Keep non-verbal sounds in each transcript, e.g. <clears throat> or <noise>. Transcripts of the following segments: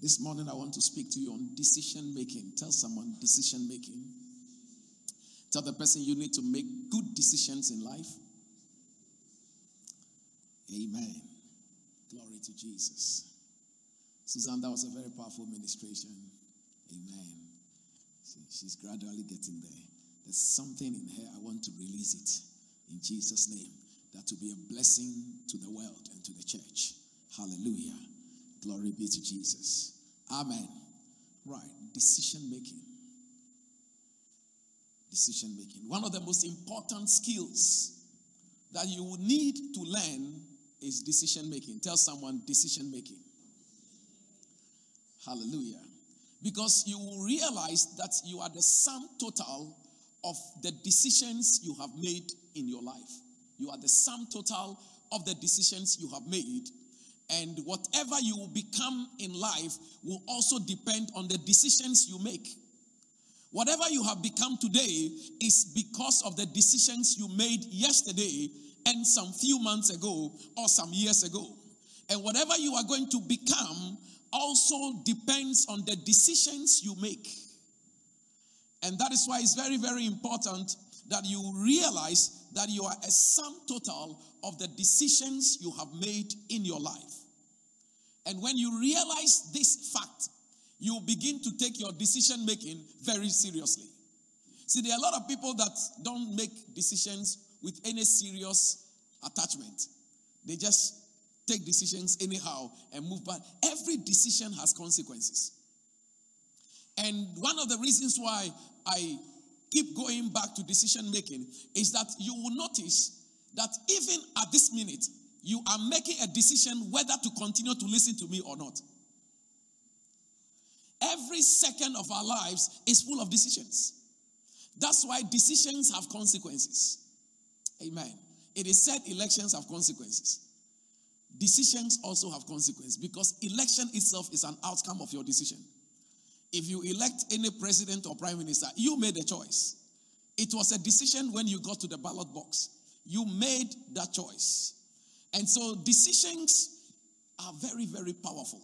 This morning, I want to speak to you on decision making. Tell someone decision making. Tell the person you need to make good decisions in life. Amen. Glory to Jesus. Susan, that was a very powerful ministration. Amen. See, she's gradually getting there. There's something in her. I want to release it in Jesus' name. That will be a blessing to the world and to the church. Hallelujah. Glory be to Jesus. Amen. Right. Decision making. Decision making. One of the most important skills that you will need to learn is decision making. Tell someone decision making. Hallelujah. Because you will realize that you are the sum total of the decisions you have made in your life. You are the sum total of the decisions you have made. And whatever you will become in life will also depend on the decisions you make. Whatever you have become today is because of the decisions you made yesterday and some few months ago or some years ago. And whatever you are going to become also depends on the decisions you make. And that is why it's very, very important that you realize that you are a sum total of the decisions you have made in your life. And when you realize this fact, you begin to take your decision making very seriously. See, there are a lot of people that don't make decisions with any serious attachment. They just take decisions anyhow and move back. Every decision has consequences. And one of the reasons why I keep going back to decision making is that you will notice that even at this minute, you are making a decision whether to continue to listen to me or not. Every second of our lives is full of decisions. That's why decisions have consequences. Amen. It is said elections have consequences. Decisions also have consequences because election itself is an outcome of your decision. If you elect any president or prime minister, you made a choice. It was a decision when you got to the ballot box. You made that choice. And so decisions are very, very powerful.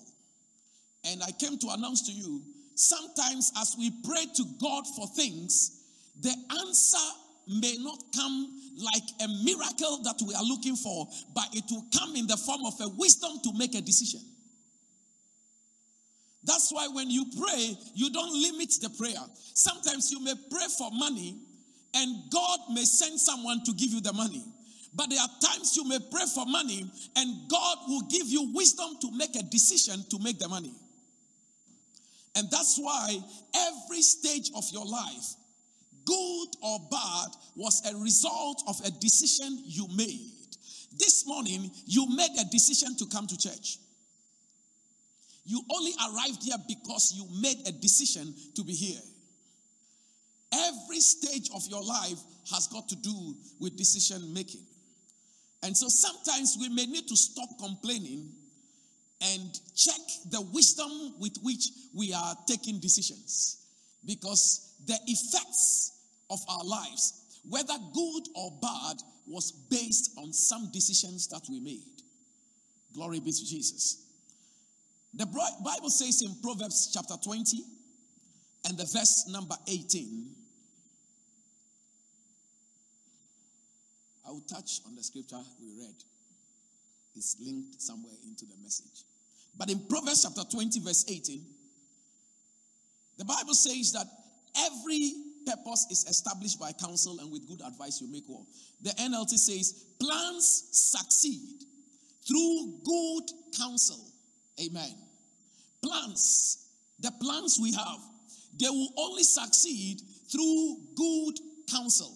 And I came to announce to you sometimes as we pray to God for things, the answer may not come like a miracle that we are looking for, but it will come in the form of a wisdom to make a decision. That's why when you pray, you don't limit the prayer. Sometimes you may pray for money, and God may send someone to give you the money. But there are times you may pray for money, and God will give you wisdom to make a decision to make the money. And that's why every stage of your life, good or bad, was a result of a decision you made. This morning, you made a decision to come to church. You only arrived here because you made a decision to be here. Every stage of your life has got to do with decision making. And so sometimes we may need to stop complaining and check the wisdom with which we are taking decisions. Because the effects of our lives, whether good or bad, was based on some decisions that we made. Glory be to Jesus. The Bible says in Proverbs chapter 20 and the verse number 18. I will touch on the scripture we read. It's linked somewhere into the message. But in Proverbs chapter 20, verse 18, the Bible says that every purpose is established by counsel and with good advice you make war. The NLT says plans succeed through good counsel. Amen. Plans, the plans we have, they will only succeed through good counsel.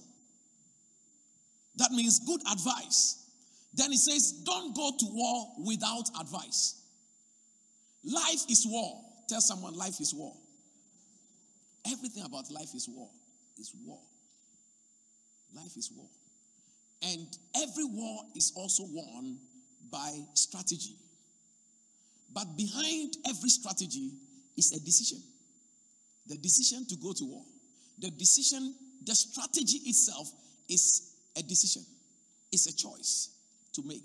That means good advice. Then he says, don't go to war without advice. Life is war. Tell someone life is war. Everything about life is war. Is war. Life is war. And every war is also won by strategy. But behind every strategy is a decision. The decision to go to war. The decision, the strategy itself is a decision, it's a choice to make.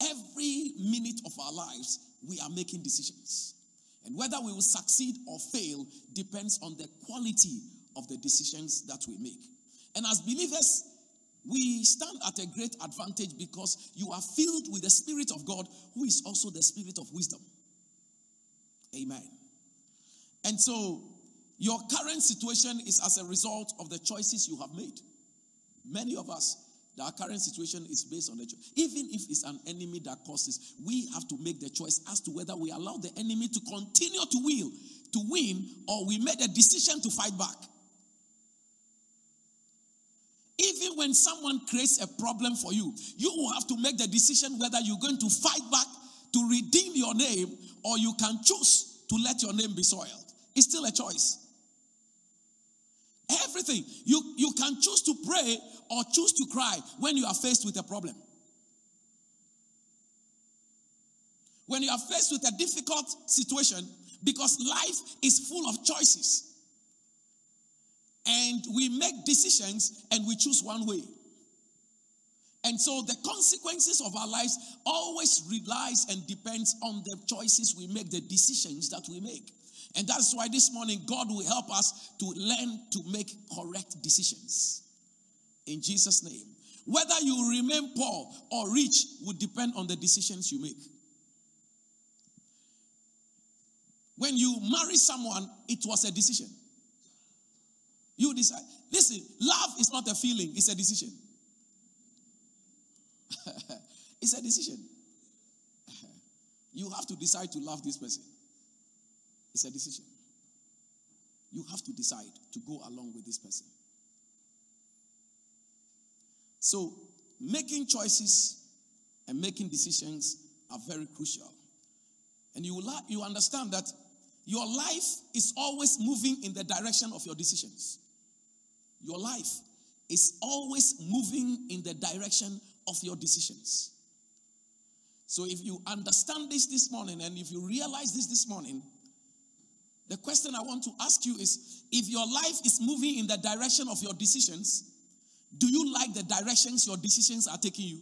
Every minute of our lives, we are making decisions. And whether we will succeed or fail depends on the quality of the decisions that we make. And as believers, we stand at a great advantage because you are filled with the Spirit of God, who is also the Spirit of wisdom. Amen. And so, your current situation is as a result of the choices you have made. Many of us, our current situation is based on the choice. Even if it's an enemy that causes, we have to make the choice as to whether we allow the enemy to continue to win, to win, or we made a decision to fight back. Even when someone creates a problem for you, you will have to make the decision whether you're going to fight back to redeem your name or you can choose to let your name be soiled. It's still a choice. Everything. You, you can choose to pray or choose to cry when you are faced with a problem. When you are faced with a difficult situation, because life is full of choices and we make decisions and we choose one way. And so the consequences of our lives always relies and depends on the choices we make, the decisions that we make. And that's why this morning God will help us to learn to make correct decisions. In Jesus' name. Whether you remain poor or rich would depend on the decisions you make. When you marry someone, it was a decision. You decide. Listen, love is not a feeling, it's a decision. <laughs> it's a decision. <laughs> you have to decide to love this person. It's a decision. You have to decide to go along with this person. So, making choices and making decisions are very crucial. And you, will, you understand that your life is always moving in the direction of your decisions. Your life is always moving in the direction of your decisions. So if you understand this this morning and if you realize this this morning, the question I want to ask you is if your life is moving in the direction of your decisions, do you like the directions your decisions are taking you?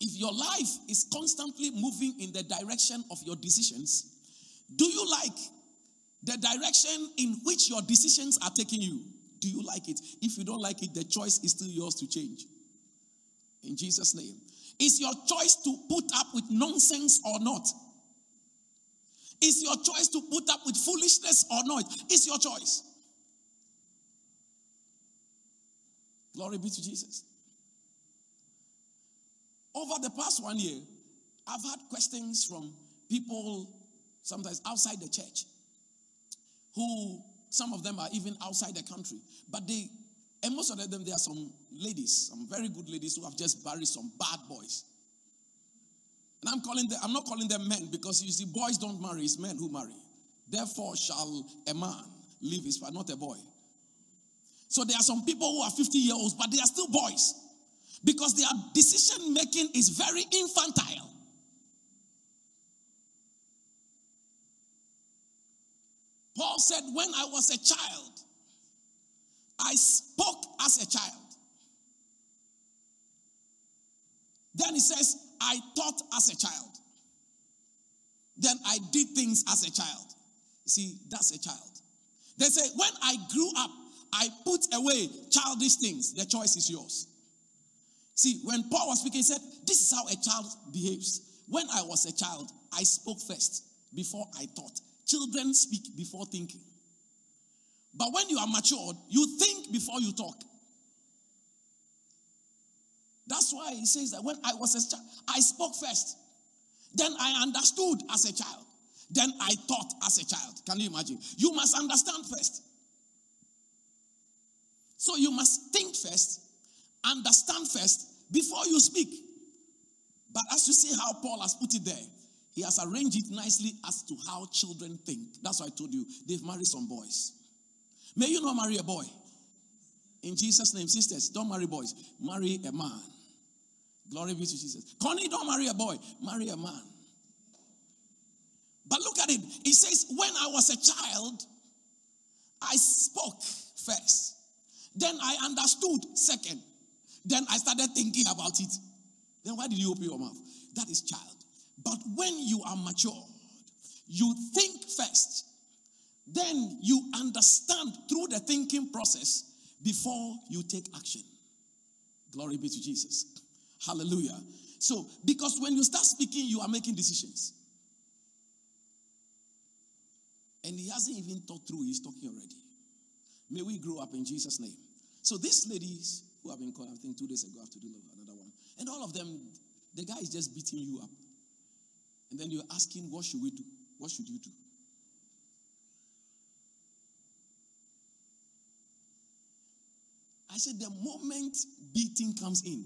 If your life is constantly moving in the direction of your decisions, do you like the direction in which your decisions are taking you, do you like it? If you don't like it, the choice is still yours to change. In Jesus' name. Is your choice to put up with nonsense or not? Is your choice to put up with foolishness or not? It's your choice. Glory be to Jesus. Over the past one year, I've had questions from people sometimes outside the church who some of them are even outside the country. But they, and most of them, there are some ladies, some very good ladies who have just buried some bad boys. And I'm calling them, I'm not calling them men because you see, boys don't marry, it's men who marry. Therefore, shall a man leave his father, not a boy. So there are some people who are 50 years old, but they are still boys because their decision making is very infantile. Paul said, When I was a child, I spoke as a child. Then he says, I thought as a child. Then I did things as a child. See, that's a child. They say, When I grew up, I put away childish things. The choice is yours. See, when Paul was speaking, he said, This is how a child behaves. When I was a child, I spoke first before I thought. Children speak before thinking. But when you are matured, you think before you talk. That's why he says that when I was a child, I spoke first. Then I understood as a child. Then I thought as a child. Can you imagine? You must understand first. So you must think first, understand first before you speak. But as you see how Paul has put it there, he has arranged it nicely as to how children think. That's why I told you they've married some boys. May you not marry a boy. In Jesus' name, sisters, don't marry boys. Marry a man. Glory be to Jesus. Connie, don't marry a boy. Marry a man. But look at it. It says, when I was a child, I spoke first. Then I understood second. Then I started thinking about it. Then why did you open your mouth? That is child. But when you are mature, you think first, then you understand through the thinking process before you take action. Glory be to Jesus. Hallelujah. So, because when you start speaking, you are making decisions. And he hasn't even thought through, he's talking already. May we grow up in Jesus' name. So, these ladies who have been called, I think two days ago, I have to do another one. And all of them, the guy is just beating you up. And then you're asking, what should we do? What should you do? I said, the moment beating comes in,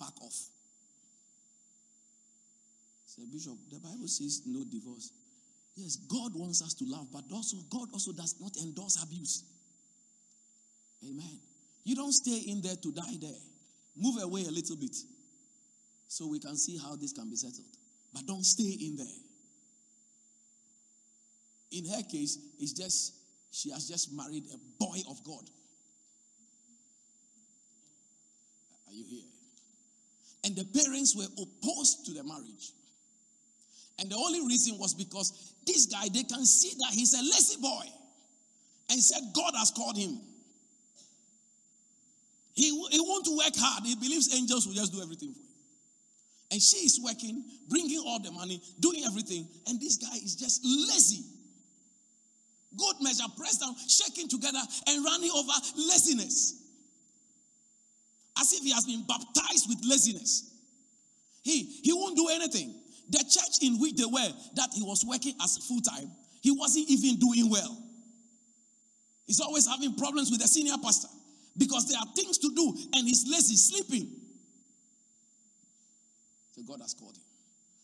back off. Say, Bishop, the Bible says no divorce. Yes, God wants us to love, but also God also does not endorse abuse. Amen. You don't stay in there to die there. Move away a little bit so we can see how this can be settled. But don't stay in there. In her case, it's just she has just married a boy of God. Are you here? And the parents were opposed to the marriage. And the only reason was because this guy, they can see that he's a lazy boy and said God has called him. He, he won't work hard. He believes angels will just do everything for him. And she is working, bringing all the money, doing everything. And this guy is just lazy. Good measure, pressed down, shaking together, and running over laziness. As if he has been baptized with laziness. He, he won't do anything. The church in which they were, that he was working as full time, he wasn't even doing well. He's always having problems with the senior pastor because there are things to do and he's lazy, sleeping. So God has called him.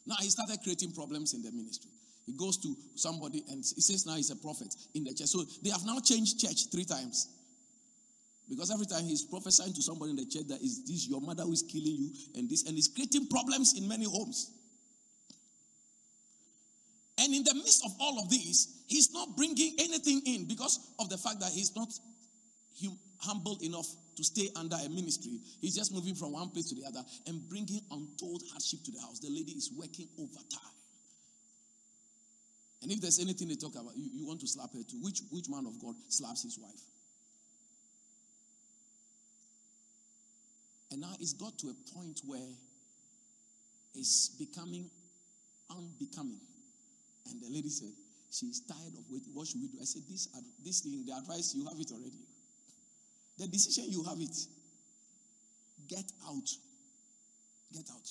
Now he started creating problems in the ministry. He goes to somebody and he says now he's a prophet in the church. So they have now changed church three times. Because every time he's prophesying to somebody in the church that is this your mother who is killing you and this and he's creating problems in many homes. And in the midst of all of this, he's not bringing anything in because of the fact that he's not hum- humble enough to stay under a ministry. He's just moving from one place to the other and bringing untold hardship to the house. The lady is working overtime. And if there's anything they talk about, you, you want to slap her too. Which, which man of God slaps his wife? And now it's got to a point where it's becoming unbecoming. And the lady said, She's tired of waiting. What should we do? I said, This, this thing, the advice, you have it already. The decision, you have it. Get out. Get out.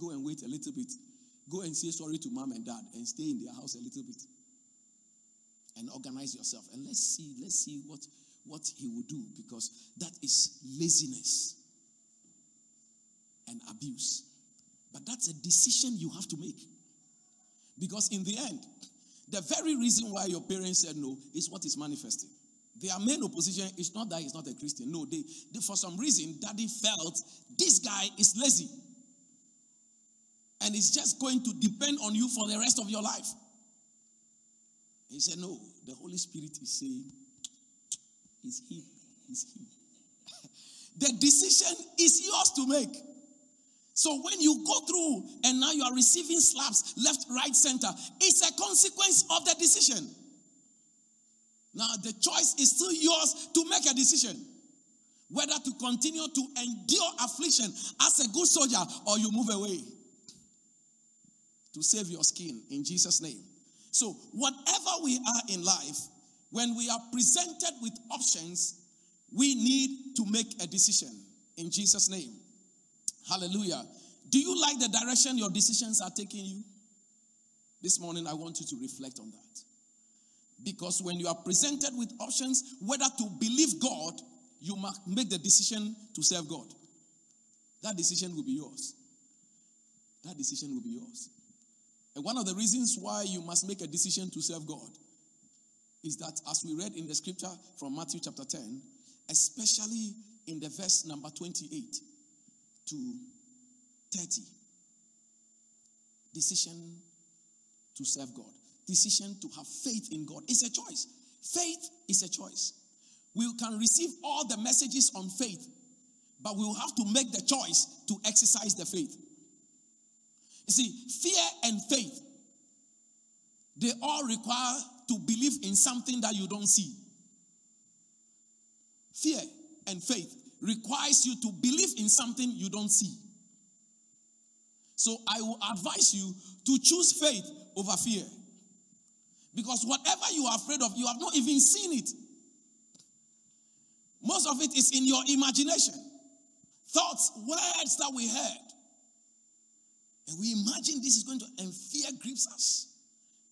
Go and wait a little bit. Go and say sorry to mom and dad and stay in their house a little bit. And organize yourself. And let's see, let's see what, what he will do because that is laziness and abuse. But that's a decision you have to make. Because in the end, the very reason why your parents said no is what is manifesting. Their main opposition is not that he's not a Christian. No, they, they for some reason, daddy felt this guy is lazy. And it's just going to depend on you for the rest of your life. He said, No, the Holy Spirit is saying, It's him. It's him. <laughs> the decision is yours to make. So when you go through and now you are receiving slaps left, right, center, it's a consequence of the decision. Now the choice is still yours to make a decision whether to continue to endure affliction as a good soldier or you move away to save your skin in Jesus' name. So, whatever we are in life, when we are presented with options, we need to make a decision in Jesus' name. Hallelujah. Do you like the direction your decisions are taking you? This morning, I want you to reflect on that. Because when you are presented with options, whether to believe God, you must make the decision to serve God. That decision will be yours. That decision will be yours. And one of the reasons why you must make a decision to serve God is that, as we read in the scripture from Matthew chapter 10, especially in the verse number 28, to 30. Decision to serve God. Decision to have faith in God. It's a choice. Faith is a choice. We can receive all the messages on faith, but we will have to make the choice to exercise the faith. You see, fear and faith, they all require to believe in something that you don't see. Fear and faith requires you to believe in something you don't see. So I will advise you to choose faith over fear. Because whatever you are afraid of, you have not even seen it. Most of it is in your imagination. Thoughts, words that we heard. And we imagine this is going to, and fear grips us.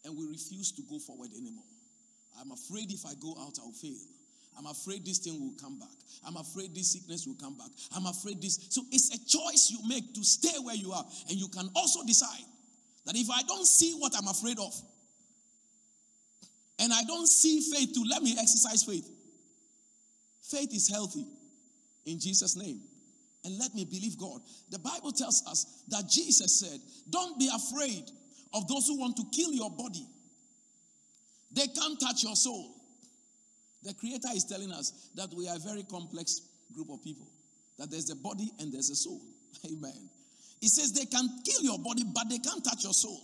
And we refuse to go forward anymore. I'm afraid if I go out, I'll fail. I'm afraid this thing will come back. I'm afraid this sickness will come back. I'm afraid this. So it's a choice you make to stay where you are. And you can also decide that if I don't see what I'm afraid of, and I don't see faith to let me exercise faith, faith is healthy in Jesus' name. And let me believe God. The Bible tells us that Jesus said, Don't be afraid of those who want to kill your body, they can't touch your soul. The Creator is telling us that we are a very complex group of people, that there's a body and there's a soul. <laughs> Amen. He says they can kill your body, but they can't touch your soul.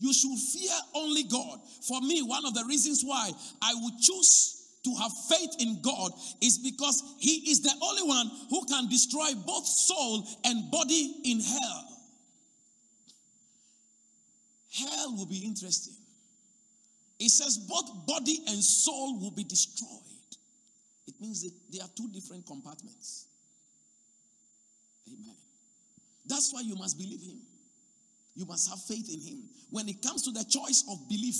You should fear only God. For me, one of the reasons why I would choose to have faith in God is because He is the only one who can destroy both soul and body in hell. Hell will be interesting. It says both body and soul will be destroyed. It means that they are two different compartments. Amen. That's why you must believe Him. You must have faith in Him. When it comes to the choice of belief,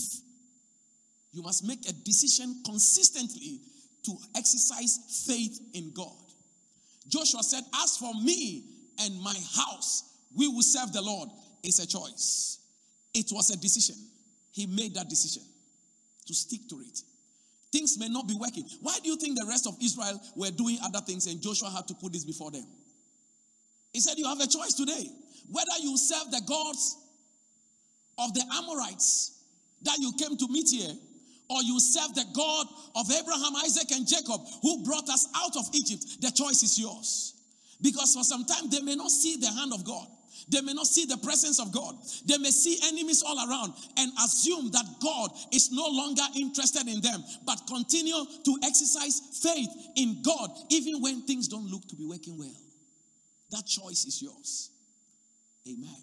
you must make a decision consistently to exercise faith in God. Joshua said, As for me and my house, we will serve the Lord. It's a choice, it was a decision. He made that decision to stick to it. Things may not be working. Why do you think the rest of Israel were doing other things and Joshua had to put this before them? He said, You have a choice today. Whether you serve the gods of the Amorites that you came to meet here, or you serve the God of Abraham, Isaac, and Jacob who brought us out of Egypt, the choice is yours. Because for some time they may not see the hand of God. They may not see the presence of God. They may see enemies all around and assume that God is no longer interested in them, but continue to exercise faith in God even when things don't look to be working well. That choice is yours. Amen.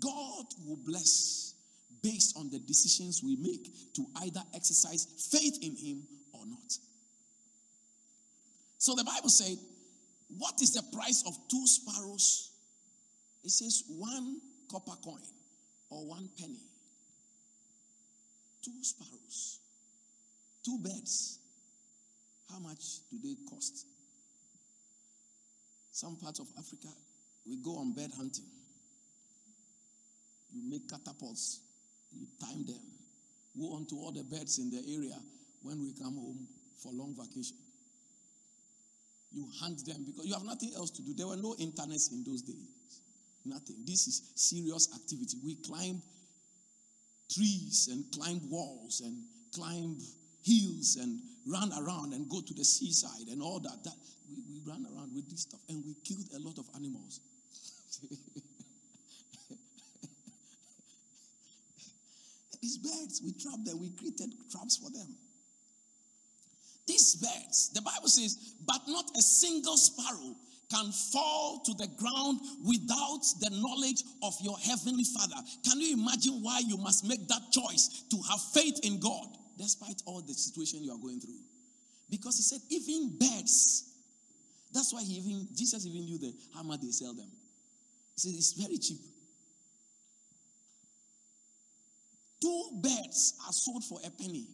God will bless based on the decisions we make to either exercise faith in Him or not. So the Bible said, What is the price of two sparrows? It says one copper coin or one penny. Two sparrows, two birds. How much do they cost? Some parts of Africa, we go on bird hunting. You make catapults, you time them, go on to all the birds in the area when we come home for long vacation. You hunt them because you have nothing else to do. There were no internets in those days. Nothing. This is serious activity. We climb trees and climb walls and climb hills and run around and go to the seaside and all that. that we, we around with this stuff and we killed a lot of animals. <laughs> These birds, we trapped them, we created traps for them. These birds, the Bible says, but not a single sparrow can fall to the ground without the knowledge of your heavenly Father. Can you imagine why you must make that choice to have faith in God despite all the situation you are going through? Because he said, even birds. That's why he even Jesus even knew the how much they sell them. He said it's very cheap. Two birds are sold for a penny.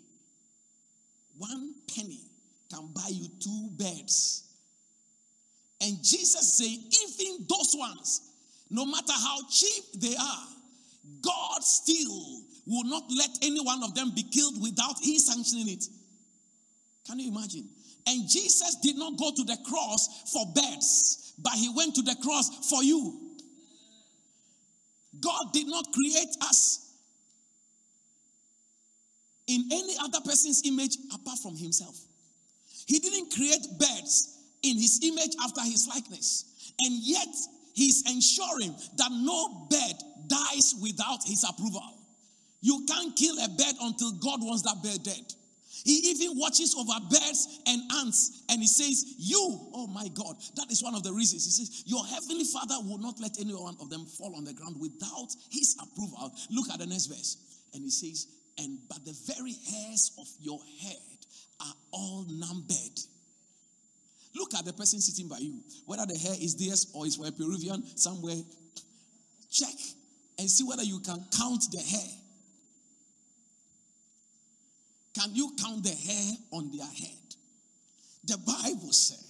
One penny can buy you two birds. And Jesus said, even those ones, no matter how cheap they are, God still will not let any one of them be killed without He sanctioning it. Can you imagine? And Jesus did not go to the cross for birds, but He went to the cross for you. God did not create us in any other person's image apart from Himself. He didn't create birds in his image after his likeness. And yet, he's ensuring that no bird dies without his approval. You can't kill a bird until God wants that bird dead. He even watches over birds and ants and he says, You, oh my God, that is one of the reasons. He says, Your heavenly Father will not let any one of them fall on the ground without his approval. Look at the next verse. And he says, And but the very hairs of your head are all numbered. Look at the person sitting by you, whether the hair is theirs or is for a Peruvian somewhere. Check and see whether you can count the hair. Can you count the hair on their head? The Bible said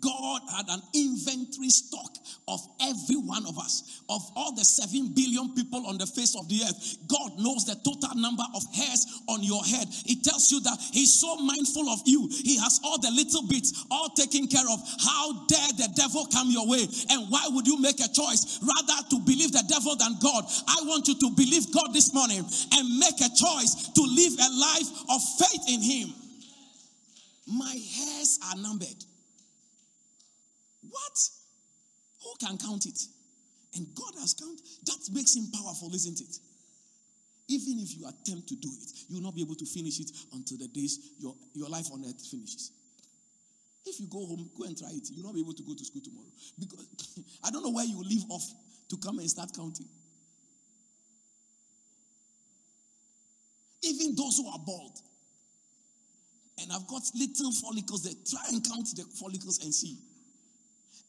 God had an inventory stock of every one of us, of all the 7 billion people on the face of the earth. God knows the total number of hairs on your head. He tells you that He's so mindful of you. He has all the little bits all taken care of. How dare the devil come your way? And why would you make a choice rather to believe the devil than God? I want you to believe God this morning and make a choice to live a life of faith in Him. My hairs are numbered. What? Who can count it? And God has counted. That makes him powerful, isn't it? Even if you attempt to do it, you will not be able to finish it until the days your, your life on earth finishes. If you go home, go and try it. You'll not be able to go to school tomorrow. Because <laughs> I don't know where you leave off to come and start counting. Even those who are bald. And I've got little follicles, they try and count the follicles and see.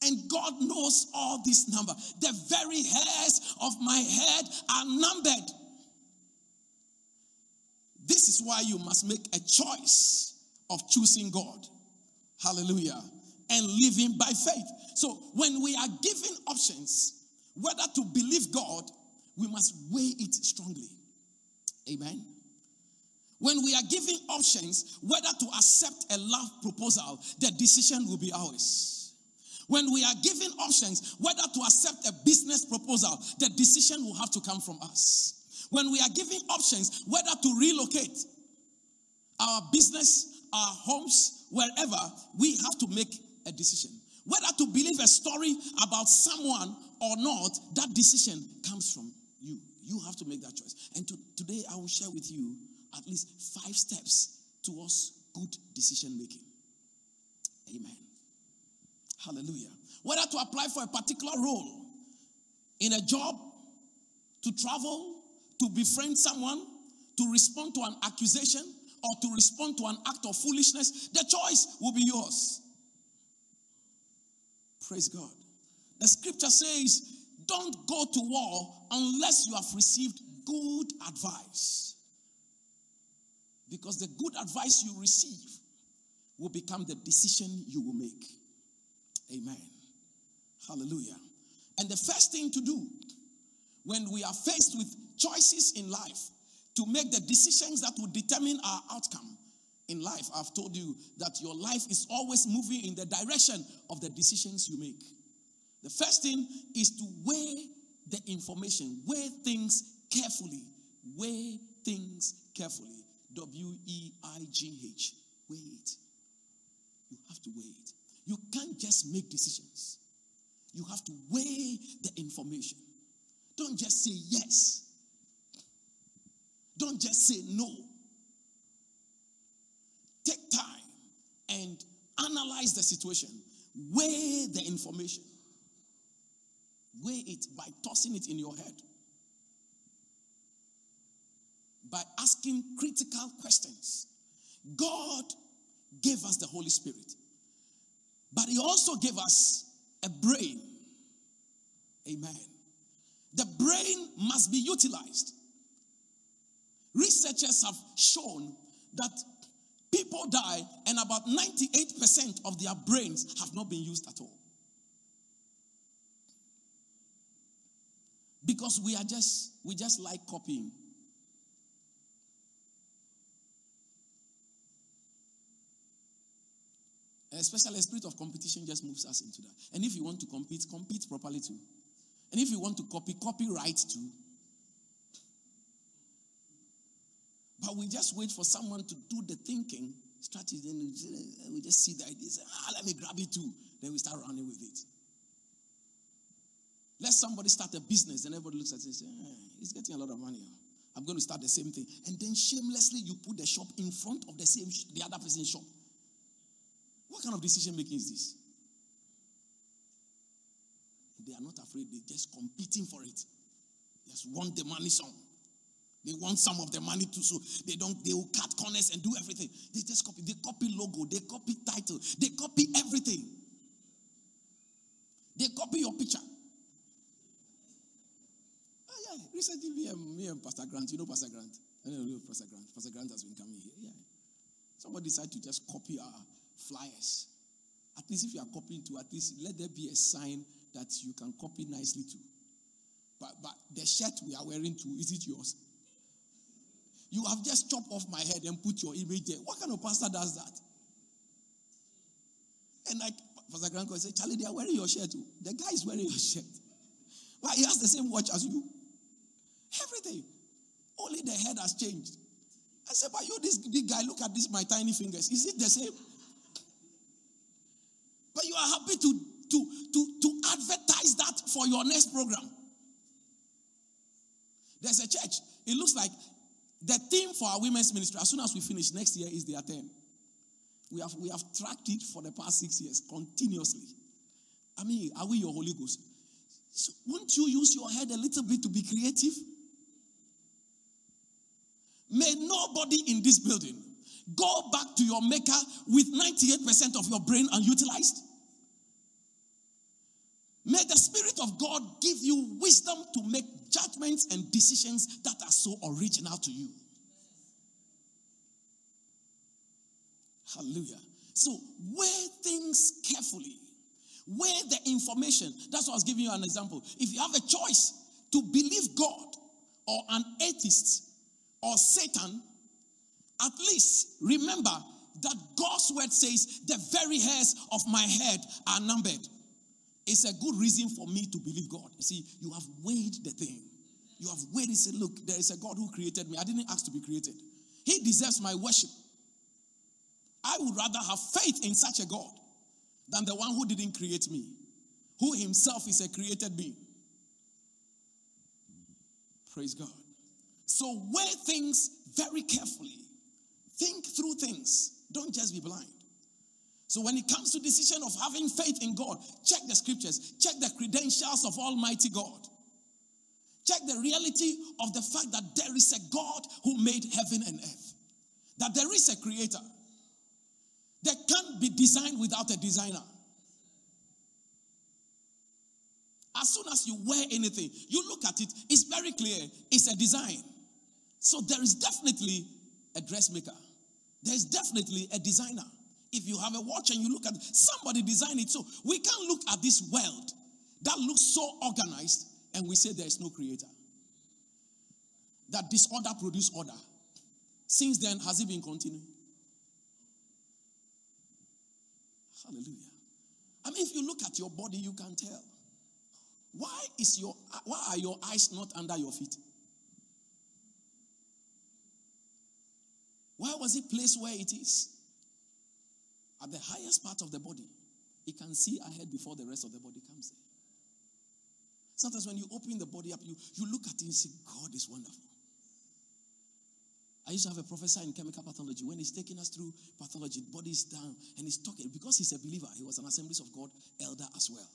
And God knows all this number. The very hairs of my head are numbered. This is why you must make a choice of choosing God. Hallelujah. And living by faith. So when we are given options, whether to believe God, we must weigh it strongly. Amen. When we are given options, whether to accept a love proposal, the decision will be ours. When we are given options, whether to accept a business proposal, the decision will have to come from us. When we are given options, whether to relocate our business, our homes, wherever, we have to make a decision. Whether to believe a story about someone or not, that decision comes from you. You have to make that choice. And to, today, I will share with you at least five steps towards good decision making. Amen. Hallelujah. Whether to apply for a particular role in a job, to travel, to befriend someone, to respond to an accusation, or to respond to an act of foolishness, the choice will be yours. Praise God. The scripture says, Don't go to war unless you have received good advice. Because the good advice you receive will become the decision you will make. Amen. Hallelujah. And the first thing to do when we are faced with choices in life to make the decisions that will determine our outcome in life, I've told you that your life is always moving in the direction of the decisions you make. The first thing is to weigh the information, weigh things carefully, weigh things carefully. W E I G H. Weigh it. You have to weigh it. You can't just make decisions. You have to weigh the information. Don't just say yes. Don't just say no. Take time and analyze the situation. Weigh the information. Weigh it by tossing it in your head. By asking critical questions. God gave us the Holy Spirit. But he also gave us a brain. Amen. The brain must be utilized. Researchers have shown that people die and about 98% of their brains have not been used at all. Because we are just we just like copying. Especially spirit of competition just moves us into that. And if you want to compete, compete properly too. And if you want to copy, copy right too. But we just wait for someone to do the thinking strategy, then we just see the idea, say, ah, let me grab it too. Then we start running with it. Let somebody start a business and everybody looks at it and says, eh, he's getting a lot of money. I'm going to start the same thing. And then shamelessly you put the shop in front of the same the other person's shop. What kind of decision making is this? They are not afraid, they're just competing for it. They just want the money some. They want some of the money too, so they don't. They will cut corners and do everything. They just copy. They copy logo. They copy title. They copy everything. They copy your picture. Oh yeah. Recently, me and, me and Pastor Grant. You know Pastor Grant. I know Pastor Grant. Pastor Grant has been coming here. Yeah. Somebody decided to just copy our flyers. At least if you are copying to, at least let there be a sign that you can copy nicely too. But but the shirt we are wearing too, is it yours? You have just chopped off my head and put your image there. What kind of pastor does that? And like Pastor Grandco said, Charlie, they are wearing your shirt too. The guy is wearing your shirt. Why? He has the same watch as you. Everything. Only the head has changed. I said, but you, this big guy, look at this, my tiny fingers. Is it the same? Are happy to, to, to, to advertise that for your next program. There's a church. It looks like the theme for our women's ministry, as soon as we finish next year, is their turn. We have, we have tracked it for the past six years continuously. I mean, are we your Holy Ghost? So won't you use your head a little bit to be creative? May nobody in this building go back to your maker with 98% of your brain unutilized. May the Spirit of God give you wisdom to make judgments and decisions that are so original to you. Hallelujah. So, weigh things carefully. Weigh the information. That's what I was giving you an example. If you have a choice to believe God or an atheist or Satan, at least remember that God's word says the very hairs of my head are numbered. It's a good reason for me to believe God. You see, you have weighed the thing. You have weighed and said, Look, there is a God who created me. I didn't ask to be created. He deserves my worship. I would rather have faith in such a God than the one who didn't create me, who himself is a created being. Praise God. So weigh things very carefully. Think through things. Don't just be blind. So when it comes to decision of having faith in God, check the scriptures, check the credentials of Almighty God. Check the reality of the fact that there is a God who made heaven and earth. That there is a creator. There can't be design without a designer. As soon as you wear anything, you look at it, it's very clear. It's a design. So there is definitely a dressmaker. There's definitely a designer. If you have a watch and you look at somebody designed it. So we can't look at this world that looks so organized and we say there is no creator. That disorder produce order. Since then, has it been continuing? Hallelujah. I mean, if you look at your body, you can tell. Why is your why are your eyes not under your feet? Why was it placed where it is? At the highest part of the body, it can see ahead before the rest of the body comes in. Sometimes when you open the body up, you, you look at it and say, God is wonderful. I used to have a professor in chemical pathology. When he's taking us through pathology, body is down, and he's talking because he's a believer. He was an Assemblies of God elder as well.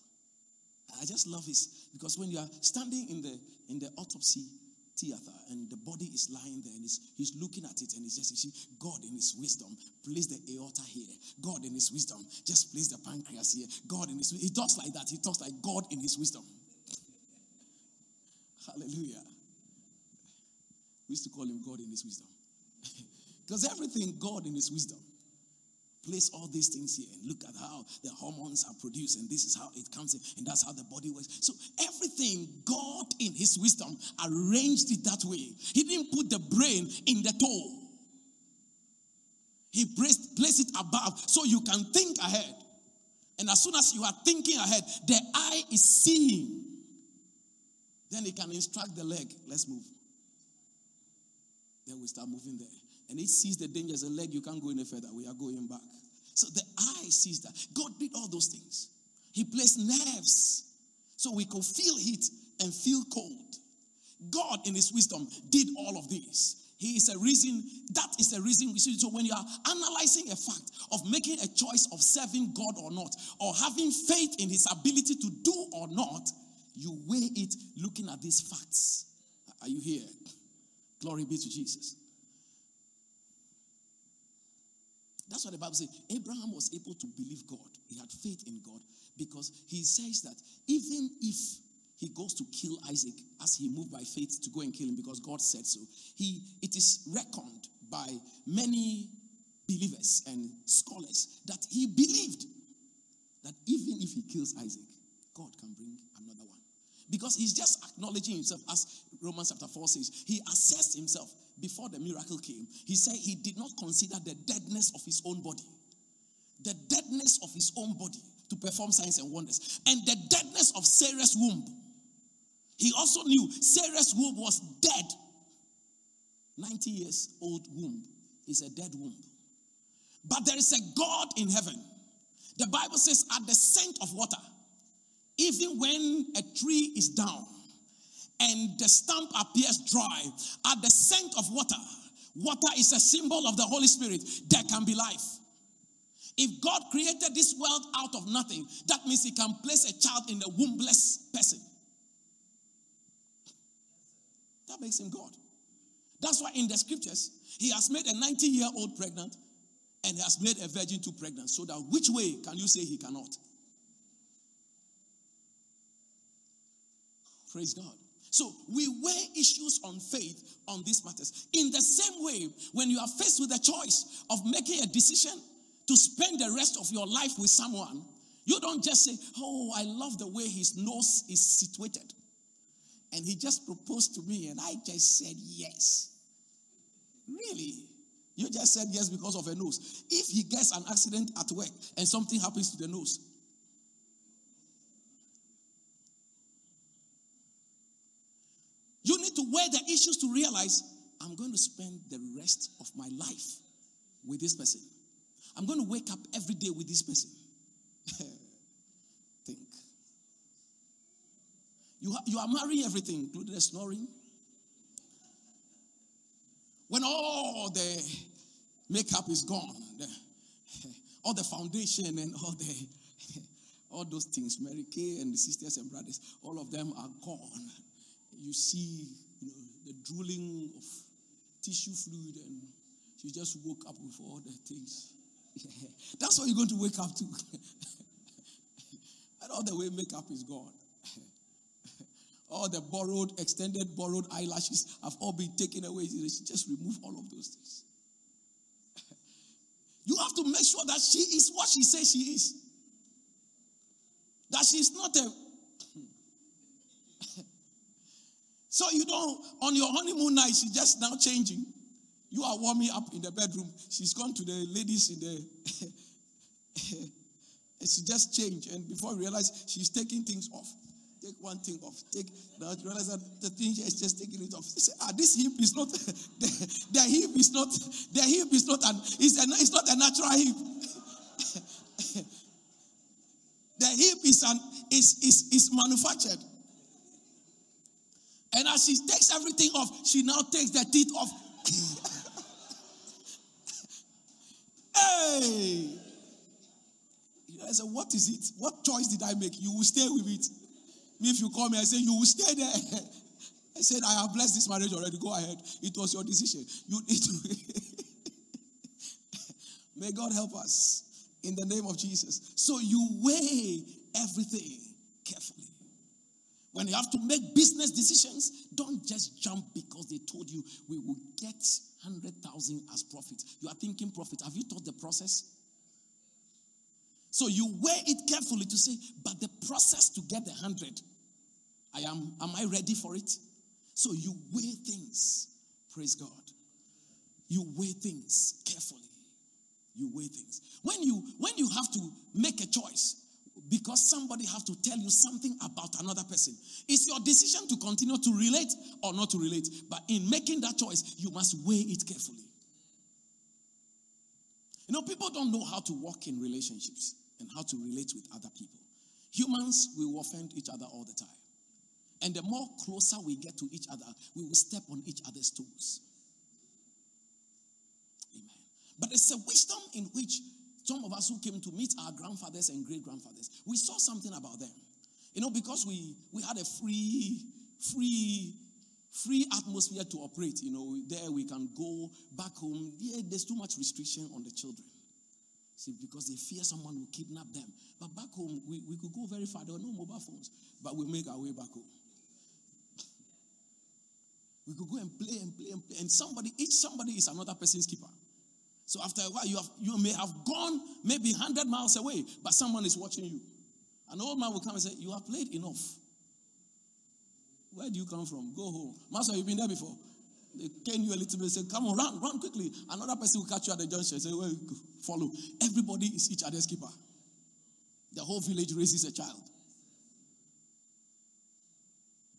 I just love his because when you are standing in the in the autopsy theater and the body is lying there and he's, he's looking at it and he's just, see, God in his wisdom, place the aorta here. God in his wisdom, just place the pancreas here. God in his He talks like that. He talks like God in his wisdom. <laughs> Hallelujah. We used to call him God in his wisdom. <laughs> because everything, God in his wisdom place all these things here and look at how the hormones are produced and this is how it comes in and that's how the body works. So everything god in his wisdom arranged it that way. He didn't put the brain in the toe. He placed, placed it above so you can think ahead. And as soon as you are thinking ahead the eye is seeing. Then he can instruct the leg. Let's move. Then we start moving there and it sees the dangers. and leg, you can't go any further. We are going back. So the eye sees that. God did all those things. He placed nerves So we could feel heat and feel cold. God, in His wisdom, did all of this. He is a reason, that is a reason we see. So when you are analyzing a fact of making a choice of serving God or not, or having faith in his ability to do or not, you weigh it looking at these facts. Are you here? Glory be to Jesus. That's what the Bible says. Abraham was able to believe God. He had faith in God because he says that even if he goes to kill Isaac as he moved by faith to go and kill him because God said so. He it is reckoned by many believers and scholars that he believed that even if he kills Isaac, God can bring another one. Because he's just acknowledging himself, as Romans chapter 4 says, he assessed himself before the miracle came. He said he did not consider the deadness of his own body. The deadness of his own body to perform signs and wonders. And the deadness of Sarah's womb he also knew Sarah's womb was dead. 90 years old womb is a dead womb. But there is a God in heaven. The Bible says, at the scent of water, even when a tree is down and the stump appears dry, at the scent of water, water is a symbol of the Holy Spirit, there can be life. If God created this world out of nothing, that means He can place a child in a wombless person. That makes him God. That's why in the scriptures, he has made a 90 year old pregnant and He has made a virgin too pregnant. So that which way can you say he cannot? Praise God. So we weigh issues on faith on these matters. In the same way, when you are faced with the choice of making a decision to spend the rest of your life with someone, you don't just say, Oh, I love the way his nose is situated. And he just proposed to me, and I just said yes. Really? You just said yes because of a nose. If he gets an accident at work and something happens to the nose, you need to weigh the issues to realize I'm going to spend the rest of my life with this person. I'm going to wake up every day with this person. <laughs> Think. You, you are marrying everything, including the snoring. When all the makeup is gone, the, <laughs> all the foundation and all the <laughs> all those things, Mary Kay and the sisters and brothers, all of them are gone. You see, the drooling of tissue fluid, and she just woke up with all the things. <laughs> That's what you're going to wake up to. <laughs> and all the way makeup is gone. <laughs> All the borrowed, extended, borrowed eyelashes have all been taken away. She Just remove all of those things. you have to make sure that she is what she says she is. That she's not a. so you don't, on your honeymoon night, she's just now changing. You are warming up in the bedroom. She's gone to the ladies in the. <laughs> she just changed, and before you realize, she's taking things off. Take one thing off. Take now you realize that the thing is just taking it off. Say, ah, this hip is not the, <laughs> the hip is not the hip is not an it's, a, it's not a natural hip. <laughs> the hip is an is is is manufactured. And as she takes everything off, she now takes the teeth off. <laughs> hey! I said, What is it? What choice did I make? You will stay with it. If you call me, I say, You will stay there. <laughs> I said, I have blessed this marriage already. Go ahead. It was your decision. You need to. <laughs> May God help us in the name of Jesus. So you weigh everything carefully. When you have to make business decisions, don't just jump because they told you we will get 100,000 as profit. You are thinking profit. Have you thought the process? So you weigh it carefully to say, but the process to get the 100 I am, am I ready for it? So you weigh things. Praise God. You weigh things carefully. You weigh things. When you when you have to make a choice because somebody have to tell you something about another person, it's your decision to continue to relate or not to relate. But in making that choice, you must weigh it carefully. You know, people don't know how to walk in relationships and how to relate with other people. Humans will offend each other all the time. And the more closer we get to each other, we will step on each other's toes. Amen. But it's a wisdom in which some of us who came to meet our grandfathers and great grandfathers, we saw something about them. You know, because we we had a free, free, free atmosphere to operate. You know, there we can go back home. Yeah, there's too much restriction on the children. See, because they fear someone will kidnap them. But back home, we, we could go very far. There were no mobile phones, but we make our way back home. We could go and play and play and play. And somebody, each somebody is another person's keeper. So after a while, you, have, you may have gone maybe 100 miles away, but someone is watching you. An old man will come and say, You have played enough. Where do you come from? Go home. Master, you've been there before. They cane you a little bit, say, Come on, run, run quickly. Another person will catch you at the junction, say, Well, follow. Everybody is each other's keeper. The whole village raises a child.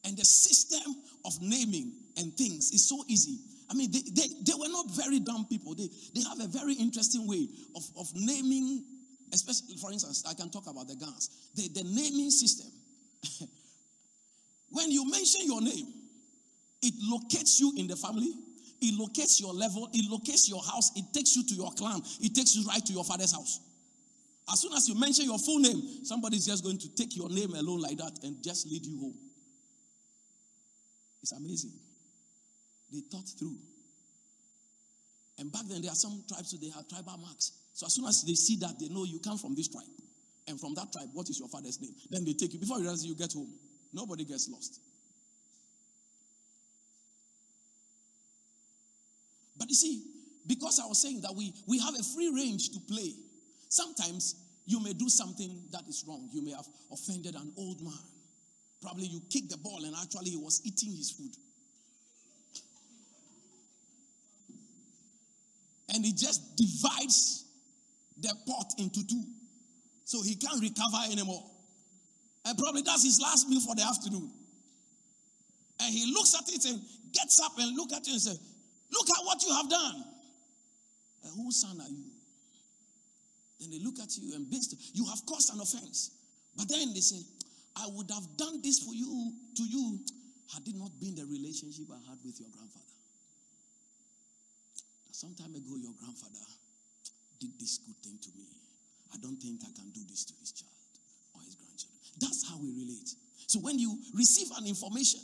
And the system of naming and things is so easy. I mean, they, they, they were not very dumb people. They, they have a very interesting way of, of naming, especially, for instance, I can talk about the guns. The, the naming system. <laughs> when you mention your name, it locates you in the family, it locates your level, it locates your house, it takes you to your clan, it takes you right to your father's house. As soon as you mention your full name, somebody's just going to take your name alone like that and just lead you home. It's amazing. They thought through. And back then, there are some tribes, so they have tribal marks. So as soon as they see that, they know you come from this tribe. And from that tribe, what is your father's name? Then they take you. Before you realize you get home, nobody gets lost. But you see, because I was saying that we, we have a free range to play, sometimes you may do something that is wrong. You may have offended an old man. Probably you kicked the ball and actually he was eating his food. And he just divides the pot into two. So he can't recover anymore. And probably that's his last meal for the afternoon. And he looks at it and gets up and look at it and says, Look at what you have done. And whose son are you? Then they look at you and based you have caused an offense. But then they say, I would have done this for you to you had it not been the relationship I had with your grandfather. Some time ago, your grandfather did this good thing to me. I don't think I can do this to his child or his grandchildren. That's how we relate. So when you receive an information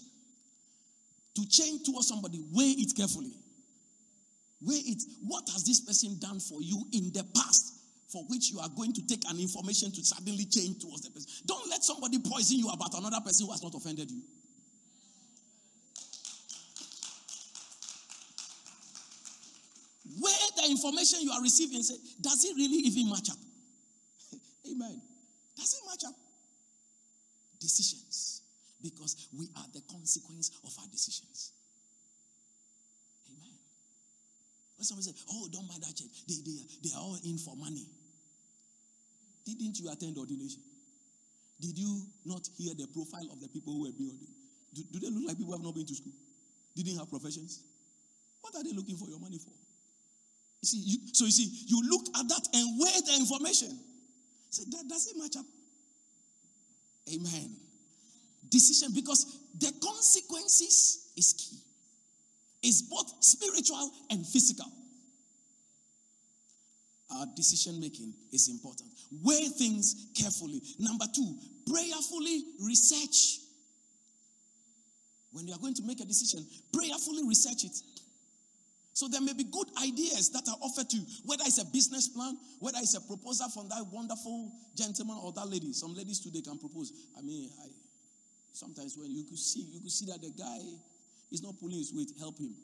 to change towards somebody, weigh it carefully. Weigh it. What has this person done for you in the past for which you are going to take an information to suddenly change towards the person. Don't let somebody poison you about another person who has not offended you. Where the information you are receiving say, does it really even match up? <laughs> Amen. Does it match up? Decisions. Because we are the consequence of our decisions. Amen. When someone say, Oh, don't buy that church, they, they, they are all in for money. Didn't you attend ordination? Did you not hear the profile of the people who were ordained? Do, do they look like people who have not been to school? Didn't have professions? What are they looking for your money for? See, you, so you see, you look at that and weigh the information. Say, that does it match up? Amen. Decision because the consequences is key. It's both spiritual and physical our decision making is important. Weigh things carefully. Number two, prayerfully research. When you are going to make a decision, prayerfully research it. So there may be good ideas that are offered to you, whether it's a business plan, whether it's a proposal from that wonderful gentleman or that lady. Some ladies they can propose. I mean, I sometimes when you could see, you could see that the guy is not pulling his weight, help him. <laughs>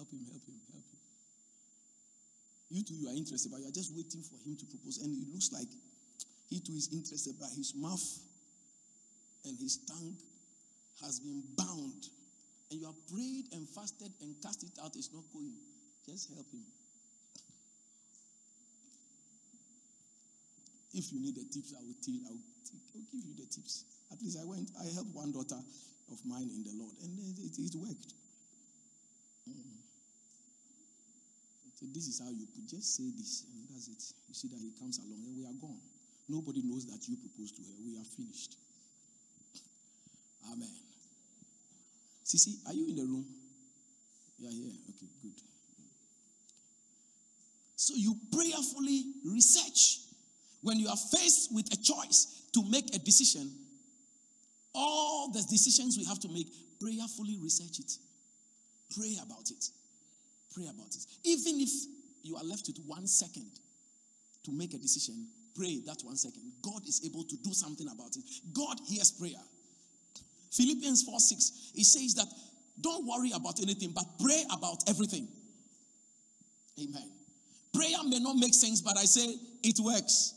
help him, help him, help him. You too, you are interested, but you are just waiting for him to propose. And it looks like he too is interested, but his mouth and his tongue has been bound. And you have prayed and fasted and cast it out, it's not going. Just help him. If you need the tips, I will tell I will, I will give you the tips. At least I went, I helped one daughter of mine in the Lord, and it, it, worked. Mm. This is how you put. Just say this, and that's it. You see that he comes along, and we are gone. Nobody knows that you proposed to her. We are finished. Amen. Sisi, are you in the room? You are here. Okay, good. So you prayerfully research. When you are faced with a choice to make a decision, all the decisions we have to make, prayerfully research it. Pray about it. Pray about it. Even if you are left with one second to make a decision, pray that one second. God is able to do something about it. God hears prayer. Philippians 4 6, it says that don't worry about anything, but pray about everything. Amen. Prayer may not make sense, but I say it works.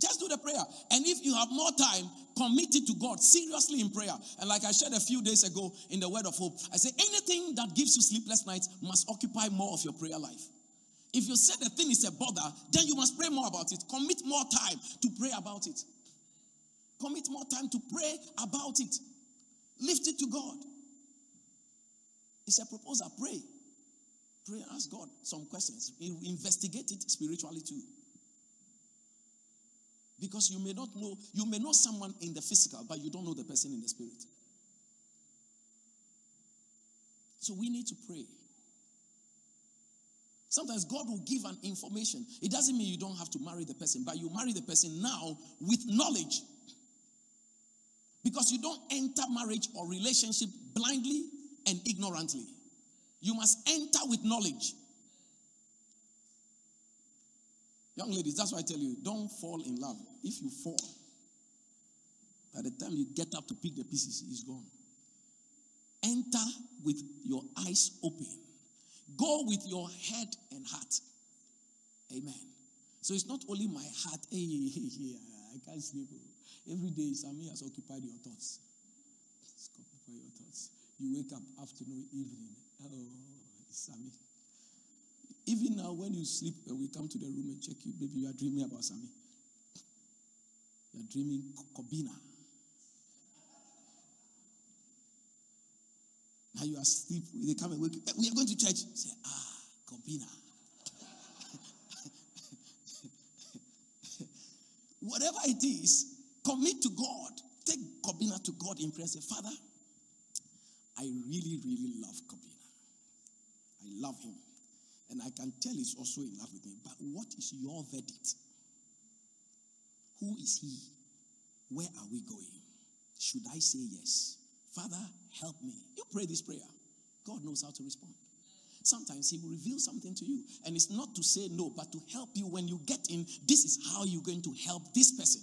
Just do the prayer. And if you have more time, commit it to God seriously in prayer. And like I shared a few days ago in the Word of Hope, I say anything that gives you sleepless nights must occupy more of your prayer life. If you say the thing is a bother, then you must pray more about it. Commit more time to pray about it. Commit more time to pray about it. Lift it to God. It's a proposal. Pray. Pray, ask God some questions. Investigate it spiritually too. Because you may not know, you may know someone in the physical, but you don't know the person in the spirit. So we need to pray. Sometimes God will give an information. It doesn't mean you don't have to marry the person, but you marry the person now with knowledge. Because you don't enter marriage or relationship blindly and ignorantly. You must enter with knowledge. Young ladies, that's why I tell you don't fall in love. If you fall, by the time you get up to pick the pieces, it's gone. Enter with your eyes open, go with your head and heart. Amen. So it's not only my heart, hey, <laughs> hey, hey, I can't sleep. Every day, Sammy has occupied your thoughts. It's occupied your thoughts. You wake up afternoon, evening. Oh, Sammy. Even now, when you sleep and we come to the room and check you, baby, you are dreaming about Sammy. You are dreaming Kobina. Now you are asleep. They come and wake you. We are going to church. Say, ah, Kobina. <laughs> Whatever it is, commit to God. Take Kobina to God in prayer. Say, Father, I really, really love Kobina. I love him. And I can tell he's also in love with me. But what is your verdict? Who is he? Where are we going? Should I say yes? Father, help me. You pray this prayer. God knows how to respond. Sometimes He will reveal something to you. And it's not to say no, but to help you when you get in. This is how you're going to help this person.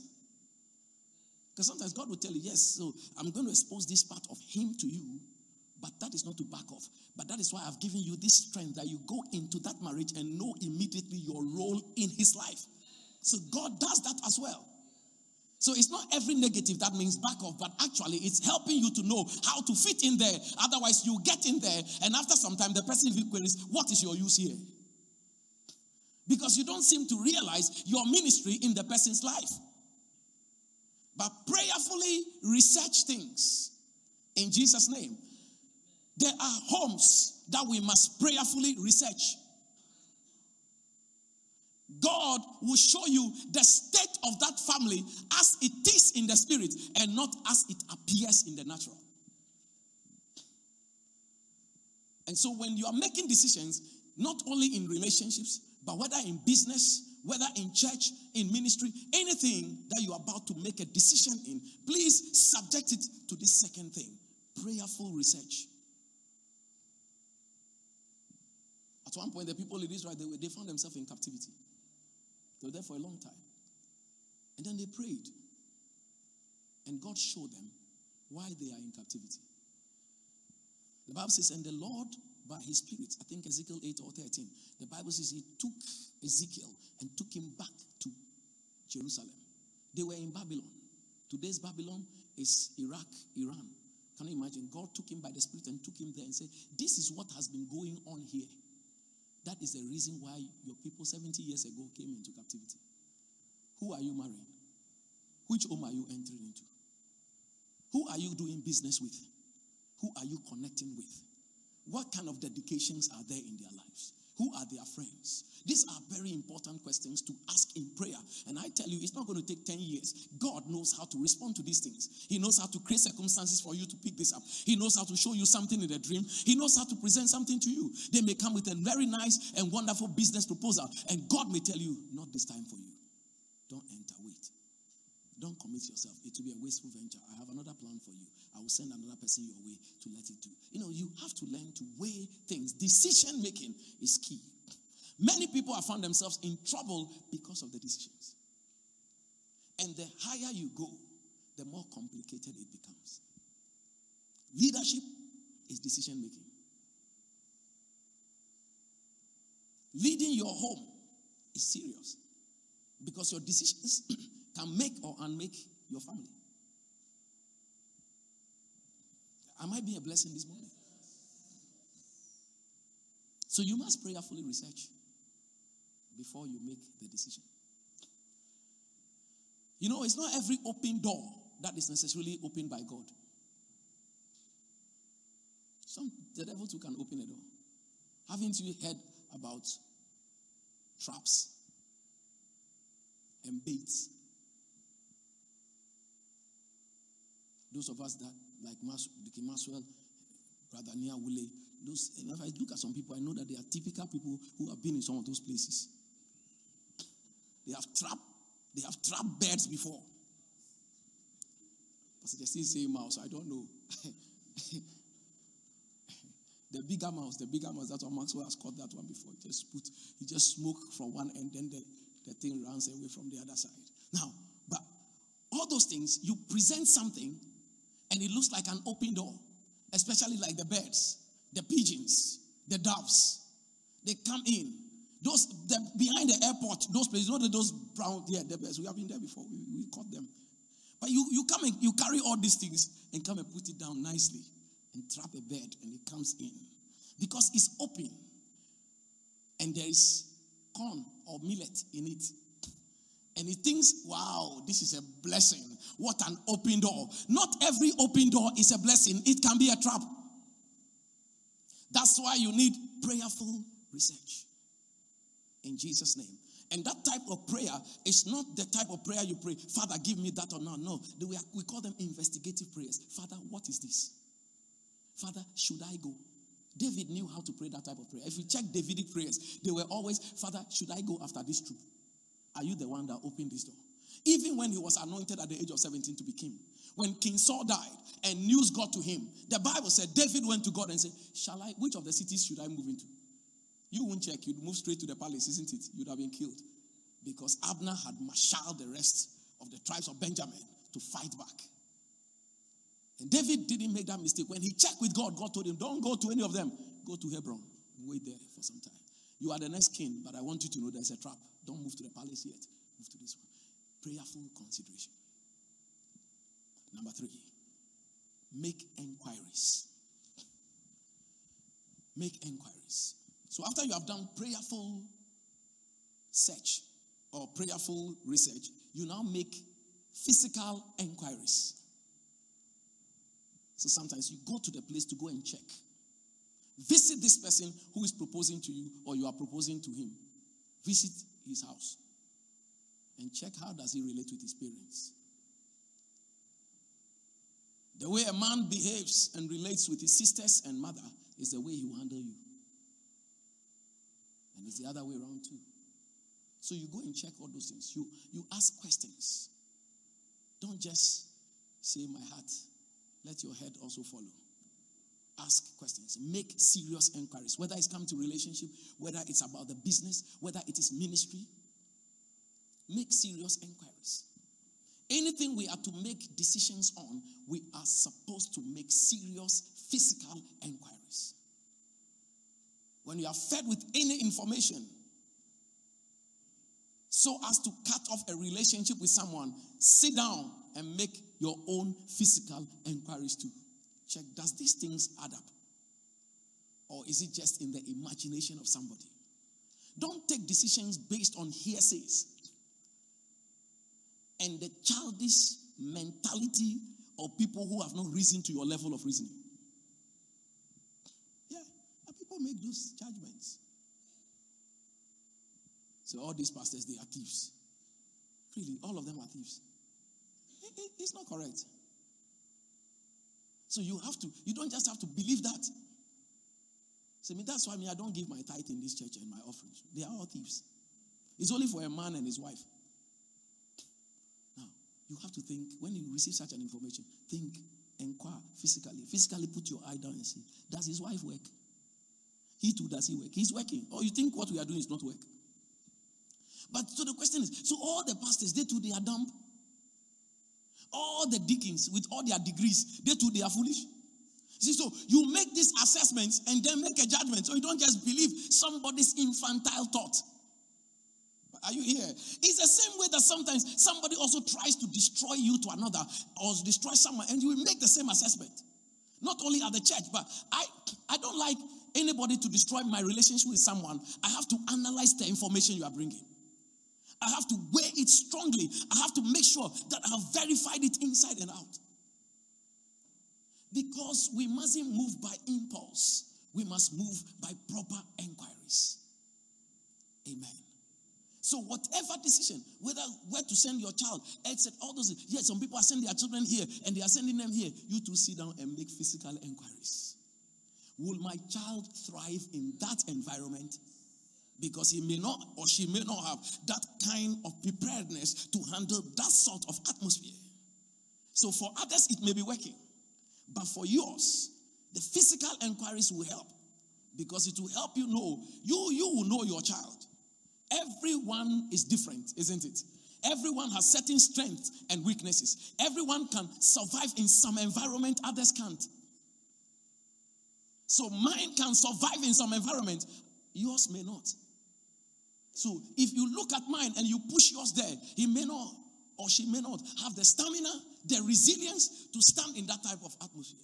Because sometimes God will tell you, yes, so I'm going to expose this part of Him to you but that is not to back off. But that is why I've given you this strength that you go into that marriage and know immediately your role in his life. So God does that as well. So it's not every negative that means back off, but actually it's helping you to know how to fit in there. Otherwise, you get in there, and after some time, the person queries, What is your use here? Because you don't seem to realize your ministry in the person's life. But prayerfully research things in Jesus' name. There are homes that we must prayerfully research. God will show you the state of that family as it is in the spirit and not as it appears in the natural. And so, when you are making decisions, not only in relationships, but whether in business, whether in church, in ministry, anything that you are about to make a decision in, please subject it to this second thing prayerful research. At one point, the people in Israel, they, they found themselves in captivity. They were there for a long time. And then they prayed. And God showed them why they are in captivity. The Bible says, and the Lord, by his spirit, I think Ezekiel 8 or 13, the Bible says he took Ezekiel and took him back to Jerusalem. They were in Babylon. Today's Babylon is Iraq, Iran. Can you imagine? God took him by the Spirit and took him there and said, This is what has been going on here. That is the reason why your people 70 years ago came into captivity. Who are you marrying? Which home are you entering into? Who are you doing business with? Who are you connecting with? What kind of dedications are there in their lives? Who are their friends? These are very important questions to ask in prayer. And I tell you, it's not going to take 10 years. God knows how to respond to these things. He knows how to create circumstances for you to pick this up. He knows how to show you something in a dream. He knows how to present something to you. They may come with a very nice and wonderful business proposal, and God may tell you, not this time for you. Don't enter, wait. Don't commit yourself. It will be a wasteful venture. I have another plan for you. I will send another person your way to let it do. You know, you have to learn to weigh things. Decision making is key. Many people have found themselves in trouble because of the decisions. And the higher you go, the more complicated it becomes. Leadership is decision making. Leading your home is serious because your decisions <clears throat> can make or unmake your family. I might be a blessing this morning? So you must prayerfully research before you make the decision. You know, it's not every open door that is necessarily opened by God. Some the devil too can open a door. Haven't you heard about traps and baits? Those of us that like Mas- Maxwell, Brother Nia Wule, those, if I look at some people, I know that they are typical people who have been in some of those places. They have trapped, they have trapped birds before. Pastor still say mouse, I don't know. <laughs> the bigger mouse, the bigger mouse, that's what Maxwell has caught that one before. He just put, he just smoke from one end, then the, the thing runs away from the other side. Now, but all those things, you present something and it looks like an open door, especially like the birds, the pigeons, the doves. They come in. Those the, behind the airport, those places, you know those brown, yeah, the birds. We have been there before. We, we caught them. But you, you come and you carry all these things and come and put it down nicely and trap a bird and it comes in. Because it's open and there is corn or millet in it. And he thinks, wow, this is a blessing. What an open door. Not every open door is a blessing, it can be a trap. That's why you need prayerful research. In Jesus' name. And that type of prayer is not the type of prayer you pray, Father, give me that or not. No, we, call them investigative prayers. Father, what is this? Father, should I go? David knew how to pray that type of prayer. If you check Davidic prayers, they were always, Father, should I go after this troop? Are you the one that opened this door? Even when he was anointed at the age of 17 to be king, when King Saul died and news got to him, the Bible said David went to God and said, Shall I, which of the cities should I move into? You won't check, you'd move straight to the palace, isn't it? You'd have been killed. Because Abner had marshaled the rest of the tribes of Benjamin to fight back. And David didn't make that mistake. When he checked with God, God told him, Don't go to any of them. Go to Hebron wait there for some time. You are the next king, but I want you to know there's a trap. Don't move to the palace yet. Move to this one. Prayerful consideration. Number three, make inquiries. Make inquiries. So after you have done prayerful search or prayerful research, you now make physical inquiries. So sometimes you go to the place to go and check. Visit this person who is proposing to you or you are proposing to him. Visit his house and check how does he relate with his parents. The way a man behaves and relates with his sisters and mother is the way he will handle you. And it's the other way around too. So you go and check all those things. You you ask questions. Don't just say my heart. Let your head also follow. Ask questions. Make serious inquiries. Whether it's come to relationship, whether it's about the business, whether it is ministry. Make serious inquiries. Anything we are to make decisions on, we are supposed to make serious physical inquiries. When you are fed with any information, so as to cut off a relationship with someone, sit down and make your own physical inquiries too. Check, does these things add up? Or is it just in the imagination of somebody? Don't take decisions based on hearsays and the childish mentality of people who have not risen to your level of reasoning. Yeah, people make those judgments. So all these pastors, they are thieves. Really, all of them are thieves. It, it, it's not correct. So you have to, you don't just have to believe that. So I mean, that's why I mean I don't give my tithe in this church and my offerings. They are all thieves. It's only for a man and his wife. Now, you have to think, when you receive such an information, think, inquire physically. Physically put your eye down and see. Does his wife work? He too, does he work? He's working. Or you think what we are doing is not work? But so the question is so all the pastors, they too, they are dumb. All the deacons with all their degrees, they too, they are foolish. See, so you make these assessments and then make a judgment. So you don't just believe somebody's infantile thought. Are you here? It's the same way that sometimes somebody also tries to destroy you to another or destroy someone, and you will make the same assessment. Not only at the church, but I, I don't like anybody to destroy my relationship with someone. I have to analyze the information you are bringing. I have to weigh it strongly. I have to make sure that I have verified it inside and out. Because we mustn't move by impulse, we must move by proper inquiries. Amen. So whatever decision, whether where to send your child, except all those, yes, some people are sending their children here and they are sending them here. You to sit down and make physical inquiries. Will my child thrive in that environment? Because he may not or she may not have that kind of preparedness to handle that sort of atmosphere. So for others, it may be working. But for yours, the physical inquiries will help because it will help you know, you, you will know your child. Everyone is different, isn't it? Everyone has certain strengths and weaknesses. Everyone can survive in some environment, others can't. So mine can survive in some environment, yours may not. So if you look at mine and you push yours there, he may not or she may not have the stamina, the resilience to stand in that type of atmosphere.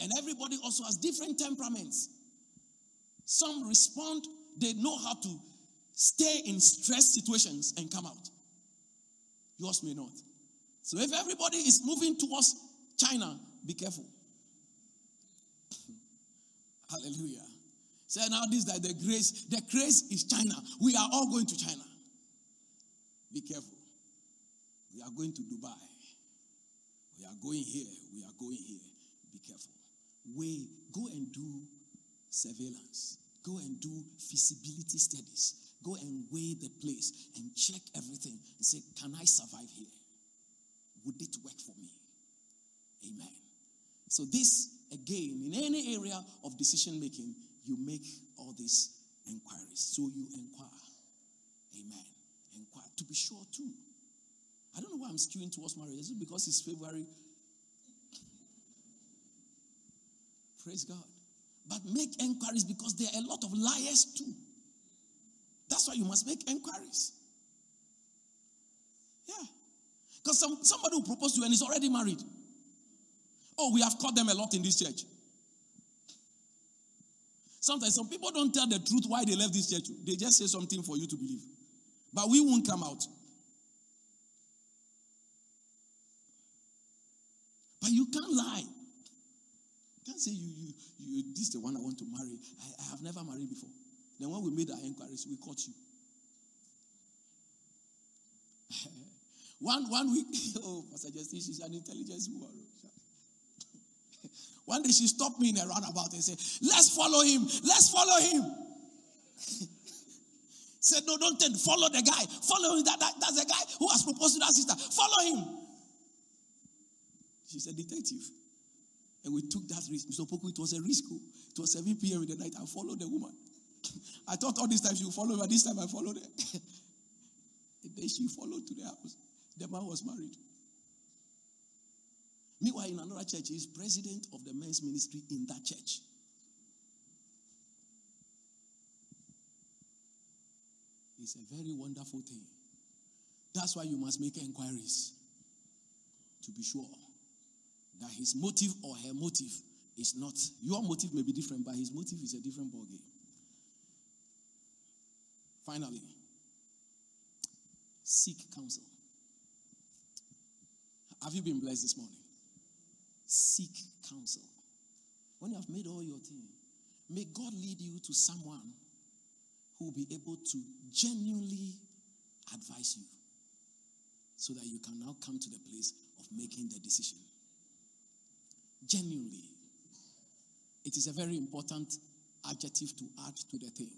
And everybody also has different temperaments. Some respond, they know how to stay in stress situations and come out. Yours may not. So if everybody is moving towards China, be careful. <laughs> Hallelujah. Say now this that the grace, the grace is China. We are all going to China. Be careful. We are going to Dubai. We are going here. We are going here. Be careful. We go and do surveillance. Go and do feasibility studies. Go and weigh the place and check everything and say, Can I survive here? Would it work for me? Amen. So, this again, in any area of decision making, you make all these inquiries. So, you inquire. Amen. Inquire. To be sure, too. I don't know why I'm skewing towards marriage. Is it because it's February? Praise God. But make inquiries because there are a lot of liars too. That's why you must make inquiries. Yeah. Because some, somebody will propose to you and is already married. Oh, we have caught them a lot in this church. Sometimes some people don't tell the truth why they left this church. They just say something for you to believe. But we won't come out. But you can't lie. You can't say you, you, you this is the one I want to marry. I, I have never married before. Then when we made our inquiries, we caught you. <laughs> one one week, <laughs> oh, Pastor Justin, she's an intelligence woman. One day she stopped me in a roundabout and said, Let's follow him. Let's follow him. <laughs> said, No, don't tell, follow the guy. Follow him. That, that, that's the guy who has proposed to that sister. Follow him. She's a detective. And we took that risk. Mr. Poku, it was a risk. Oh. It was 7 p.m. in the night. I followed the woman. <laughs> I thought all this time she would follow, but this time I followed her. <laughs> and then she followed to the house. The man was married. Meanwhile, in another church, he's president of the men's ministry in that church. It's a very wonderful thing. That's why you must make inquiries to be sure that his motive or her motive is not your motive may be different, but his motive is a different ballgame. Finally, seek counsel. Have you been blessed this morning? Seek counsel. When you have made all your thing, may God lead you to someone who will be able to genuinely advise you so that you can now come to the place of making the decision. Genuinely. It is a very important adjective to add to the thing.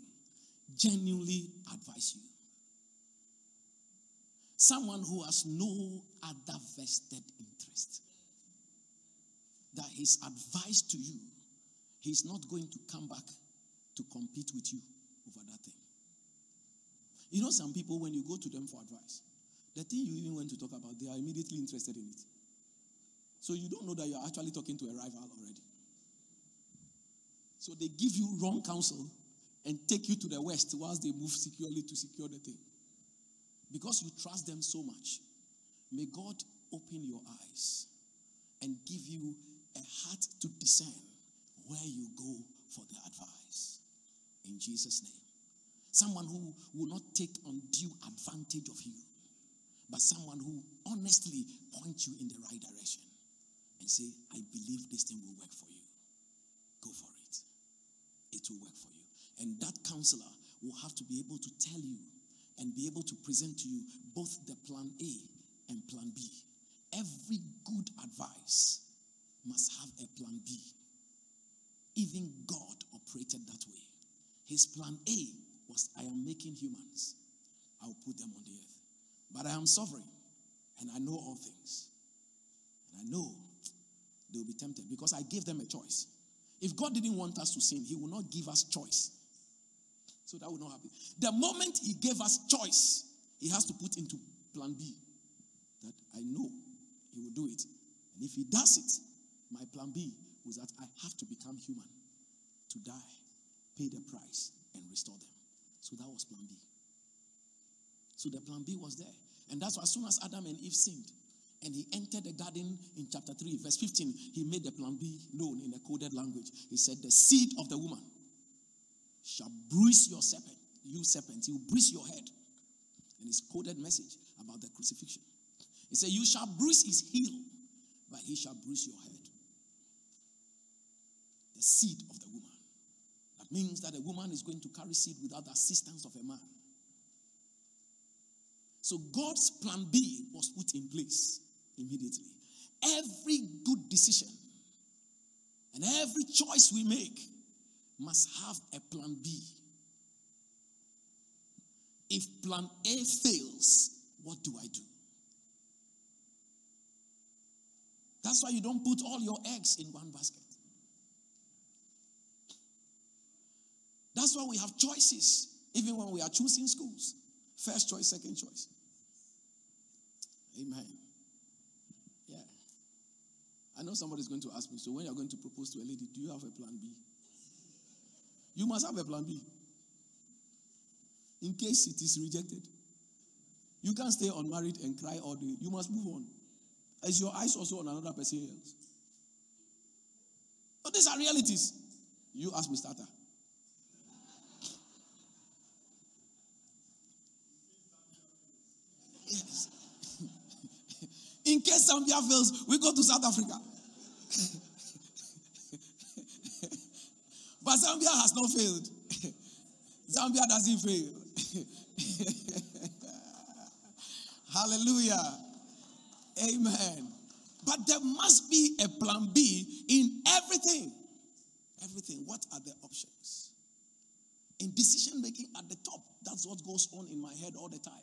Genuinely advise you. Someone who has no other vested interest. That his advice to you, he's not going to come back to compete with you over that thing. You know, some people, when you go to them for advice, the thing you even went to talk about, they are immediately interested in it. So you don't know that you're actually talking to a rival already. So they give you wrong counsel and take you to the west whilst they move securely to secure the thing. Because you trust them so much, may God open your eyes and give you a heart to discern where you go for the advice. In Jesus' name. Someone who will not take undue advantage of you, but someone who honestly points you in the right direction and say, I believe this thing will work for you. Go for it. It will work for you. And that counselor will have to be able to tell you and be able to present to you both the plan A and plan B. Every good advice must have a plan B. Even God operated that way. His plan A was I am making humans, I'll put them on the earth. But I am sovereign and I know all things. And I know they will be tempted because I gave them a choice. If God didn't want us to sin, He will not give us choice. So that will not happen. The moment He gave us choice, He has to put into plan B that I know He will do it. And if He does it, my plan B was that I have to become human to die, pay the price, and restore them. So that was plan B. So the plan B was there. And that's why as soon as Adam and Eve sinned, and he entered the garden in chapter 3, verse 15, he made the plan B known in a coded language. He said, The seed of the woman shall bruise your serpent, you serpent, he will bruise your head. And his coded message about the crucifixion. He said, You shall bruise his heel, but he shall bruise your head. The seed of the woman. That means that a woman is going to carry seed without the assistance of a man. So God's plan B was put in place immediately. Every good decision and every choice we make must have a plan B. If plan A fails, what do I do? That's why you don't put all your eggs in one basket. That's why we have choices, even when we are choosing schools. First choice, second choice. Amen. Yeah. I know somebody's going to ask me, so when you're going to propose to a lady, do you have a plan B? You must have a plan B. In case it is rejected. You can't stay unmarried and cry all day. You must move on. As your eyes also on another person else. But these are realities. You ask me, starter. In case Zambia fails, we go to South Africa. <laughs> but Zambia has not failed. <laughs> Zambia doesn't fail. <laughs> Hallelujah. Amen. But there must be a plan B in everything. Everything. What are the options? In decision making at the top, that's what goes on in my head all the time.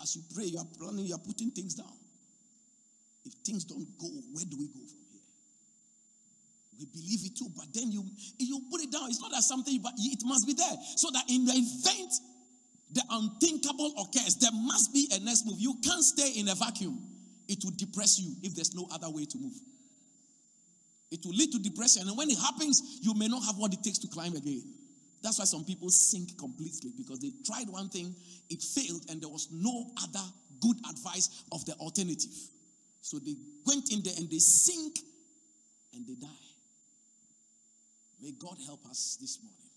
As you pray, you are planning, you are putting things down. If things don't go, where do we go from here? We believe it too, but then you you put it down. It's not that something, but it must be there. So that in the event the unthinkable occurs, there must be a next move. You can't stay in a vacuum. It will depress you if there's no other way to move. It will lead to depression. And when it happens, you may not have what it takes to climb again. That's why some people sink completely because they tried one thing, it failed, and there was no other good advice of the alternative. So they went in there and they sink and they die. May God help us this morning.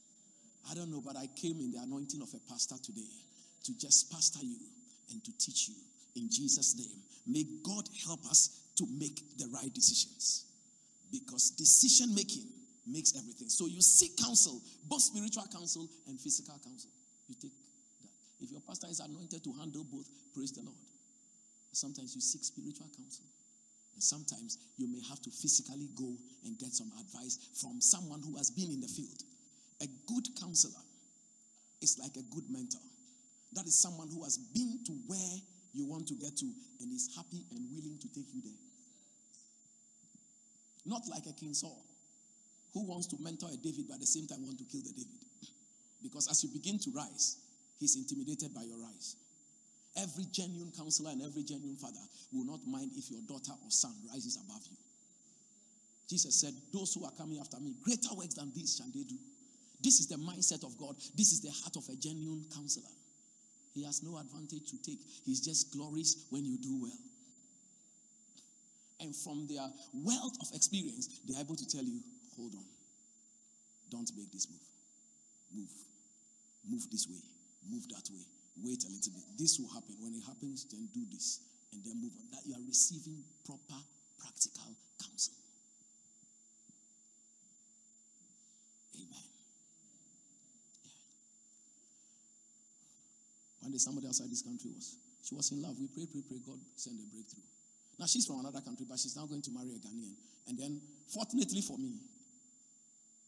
I don't know, but I came in the anointing of a pastor today to just pastor you and to teach you in Jesus' name. May God help us to make the right decisions because decision making makes everything. So you seek counsel, both spiritual counsel and physical counsel. You take that. If your pastor is anointed to handle both, praise the Lord. Sometimes you seek spiritual counsel. And sometimes you may have to physically go and get some advice from someone who has been in the field. A good counselor is like a good mentor. That is someone who has been to where you want to get to and is happy and willing to take you there. Not like a King Saul who wants to mentor a David but at the same time want to kill the David. <clears throat> Because as you begin to rise, he's intimidated by your rise. Every genuine counselor and every genuine father will not mind if your daughter or son rises above you. Jesus said, Those who are coming after me, greater works than these shall they do. This is the mindset of God. This is the heart of a genuine counselor. He has no advantage to take. He's just glorious when you do well. And from their wealth of experience, they're able to tell you, hold on. Don't make this move. Move. Move this way. Move that way. Wait a little bit. This will happen. When it happens, then do this. And then move on. That you are receiving proper, practical counsel. Amen. Yeah. One day somebody outside this country was, she was in love. We prayed, prayed, prayed. God sent a breakthrough. Now she's from another country, but she's now going to marry a Ghanaian. And then, fortunately for me,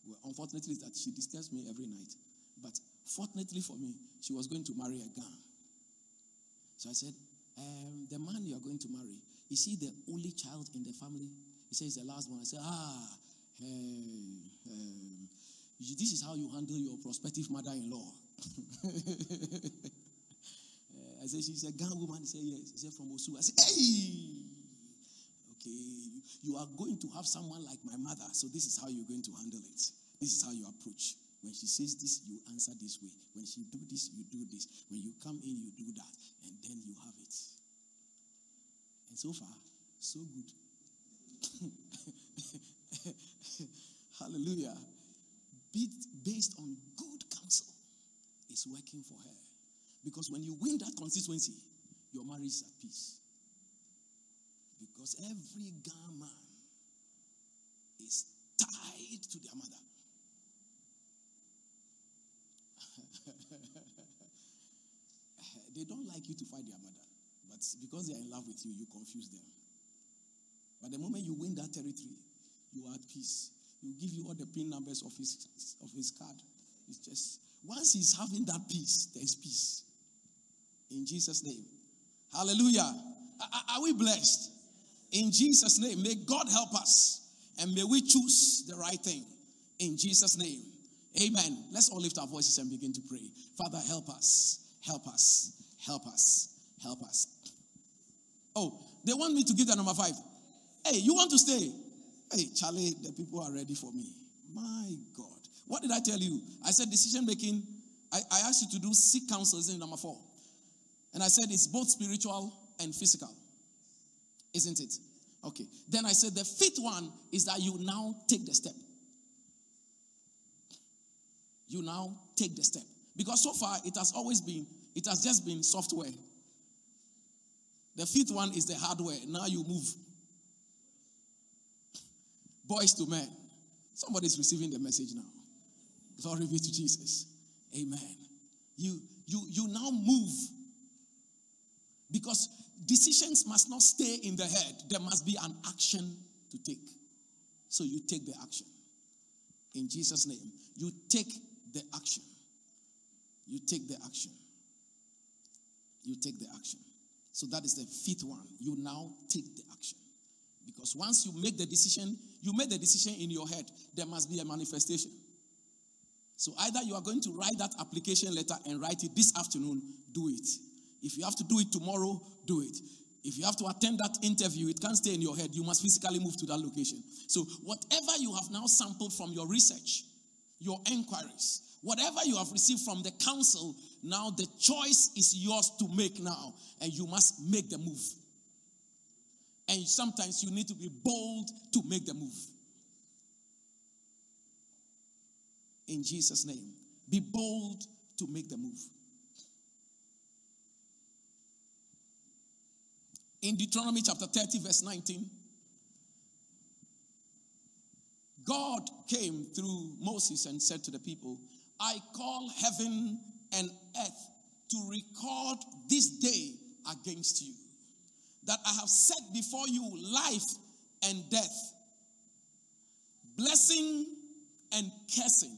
well, unfortunately, that she disturbs me every night. But fortunately for me, she was going to marry a Ga. So I said, um, the man you are going to marry, is he the only child in the family? He says the last one. I said, ah, hey, um, this is how you handle your prospective mother-in-law. <laughs> I said, she's a Ga woman. He said, yes. He said, from Osu. I said, hey, okay, you are going to have someone like my mother, so this is how you're going to handle it. This is how you approach. When she says this, you answer this way. When she do this, you do this. When you come in, you do that. And then you have it. And so far, so good. <laughs> Hallelujah. Based on good counsel is working for her. Because when you win that constituency, your marriage is at peace. Because every man is tied to their mother. <laughs> they don't like you to fight their mother. But because they are in love with you, you confuse them. But the moment you win that territory, you are at peace. He'll give you all the pin numbers of his of his card. It's just once he's having that peace, there's peace. In Jesus' name. Hallelujah. Are, are we blessed? In Jesus' name. May God help us and may we choose the right thing. In Jesus' name. Amen. Let's all lift our voices and begin to pray. Father, help us. Help us. Help us. Help us. Oh, they want me to give the number five. Hey, you want to stay? Hey, Charlie, the people are ready for me. My God. What did I tell you? I said decision making. I, I asked you to do seek counsel, isn't number four? And I said it's both spiritual and physical. Isn't it? Okay. Then I said the fifth one is that you now take the step. You now take the step. Because so far it has always been, it has just been software. The fifth one is the hardware. Now you move. Boys to men. Somebody's receiving the message now. Glory be to Jesus. Amen. You you you now move because decisions must not stay in the head. There must be an action to take. So you take the action. In Jesus' name, you take the action. You take the action. You take the action. So that is the fifth one. You now take the action. Because once you make the decision, you make the decision in your head, there must be a manifestation. So either you are going to write that application letter and write it this afternoon, do it. If you have to do it tomorrow, do it. If you have to attend that interview, it can't stay in your head. You must physically move to that location. So, whatever you have now sampled from your research, your inquiries, whatever you have received from the counsel, now the choice is yours to make now, and you must make the move. And sometimes you need to be bold to make the move. In Jesus' name, be bold to make the move. In Deuteronomy chapter 30, verse 19, God came through Moses and said to the people, I call heaven and earth to record this day against you. That I have set before you life and death, blessing and cursing.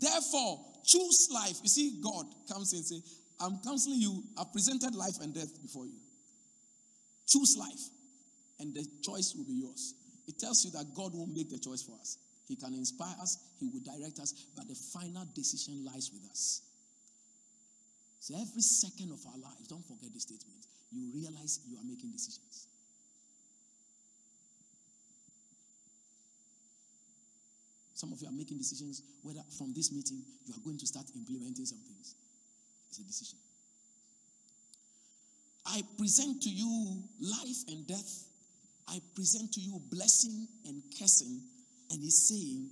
Therefore, choose life. You see, God comes and say, I'm counseling you. I've presented life and death before you. Choose life, and the choice will be yours. It tells you that God will make the choice for us. He can inspire us, He will direct us, but the final decision lies with us. So every second of our lives, don't forget this statement. You realize you are making decisions. Some of you are making decisions whether from this meeting you are going to start implementing some things. It's a decision. I present to you life and death. I present to you blessing and cursing. And he's saying,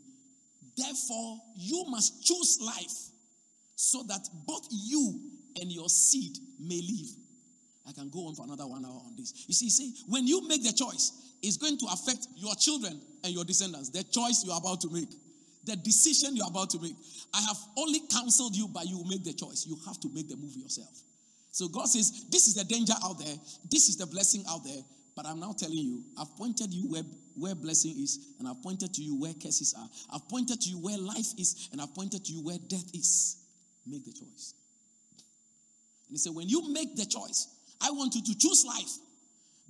therefore, you must choose life so that both you and your seed may live. I can go on for another one hour on this. You see, see, when you make the choice, it's going to affect your children and your descendants. The choice you're about to make, the decision you're about to make. I have only counseled you, but you make the choice. You have to make the move yourself. So God says, This is the danger out there, this is the blessing out there. But I'm now telling you, I've pointed you where, where blessing is, and I've pointed to you where curses are. I've pointed to you where life is, and I've pointed to you where death is. Make the choice. And he said, When you make the choice, I want you to choose life.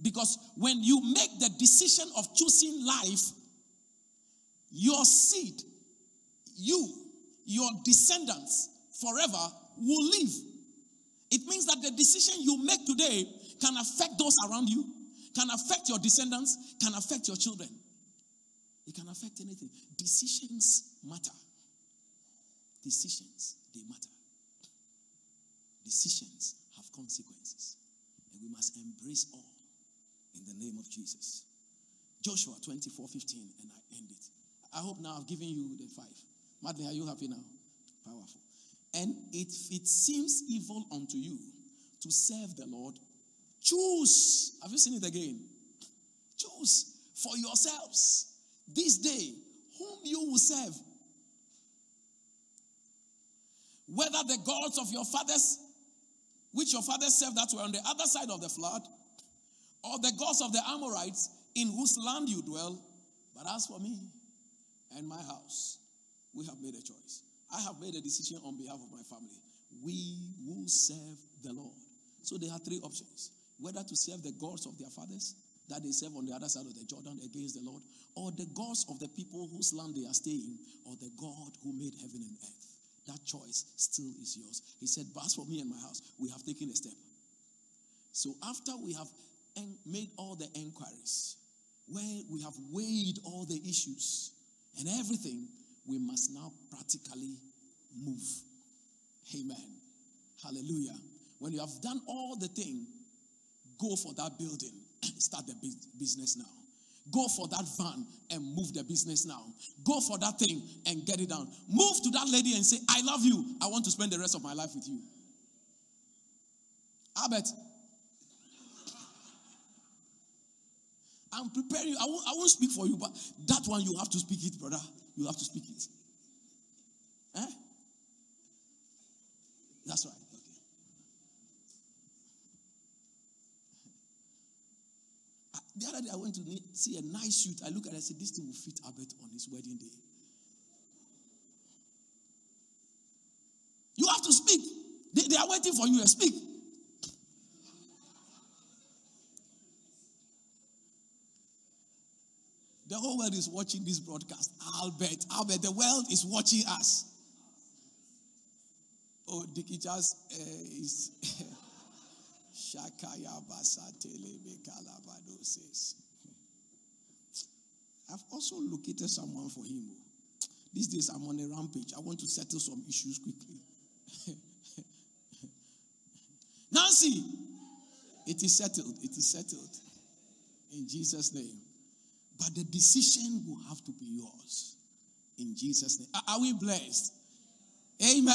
Because when you make the decision of choosing life, your seed, you, your descendants forever will live. It means that the decision you make today can affect those around you, can affect your descendants, can affect your children. It can affect anything. Decisions matter. Decisions, they matter. Decisions have consequences. And we must embrace all in the name of Jesus. Joshua 24 15, and I end it. I hope now I've given you the five. Madly, are you happy now? Powerful. And if it seems evil unto you to serve the Lord, choose. Have you seen it again? Choose for yourselves this day whom you will serve. Whether the gods of your fathers, which your fathers served that were on the other side of the flood, or the gods of the Amorites in whose land you dwell. But as for me and my house, we have made a choice. I have made a decision on behalf of my family. We will serve the Lord. So they had three options whether to serve the gods of their fathers that they serve on the other side of the Jordan against the Lord, or the gods of the people whose land they are staying, or the God who made heaven and earth. That choice still is yours. He said, But as for me and my house, we have taken a step. So after we have made all the inquiries, where we have weighed all the issues and everything, we must now practically move. Amen. Hallelujah. When you have done all the thing, go for that building, start the business now. Go for that van and move the business now. Go for that thing and get it down. Move to that lady and say, I love you. I want to spend the rest of my life with you. Albert, I'm preparing. I won't, I won't speak for you, but that one you have to speak it, brother. You have to speak it. Eh? That's right. Okay. The other day I went to see a nice suit. I look at it, I said, This thing will fit Albert on his wedding day. You have to speak. They, they are waiting for you to speak. The whole world is watching this broadcast. Albert, Albert, the world is watching us. Oh, Dickie just uh, is. <laughs> Shakaya says. I've also located someone for him. Oh. These days I'm on a rampage. I want to settle some issues quickly. <laughs> Nancy, it is settled. It is settled. In Jesus' name. But the decision will have to be yours. In Jesus' name. Are we blessed? Amen.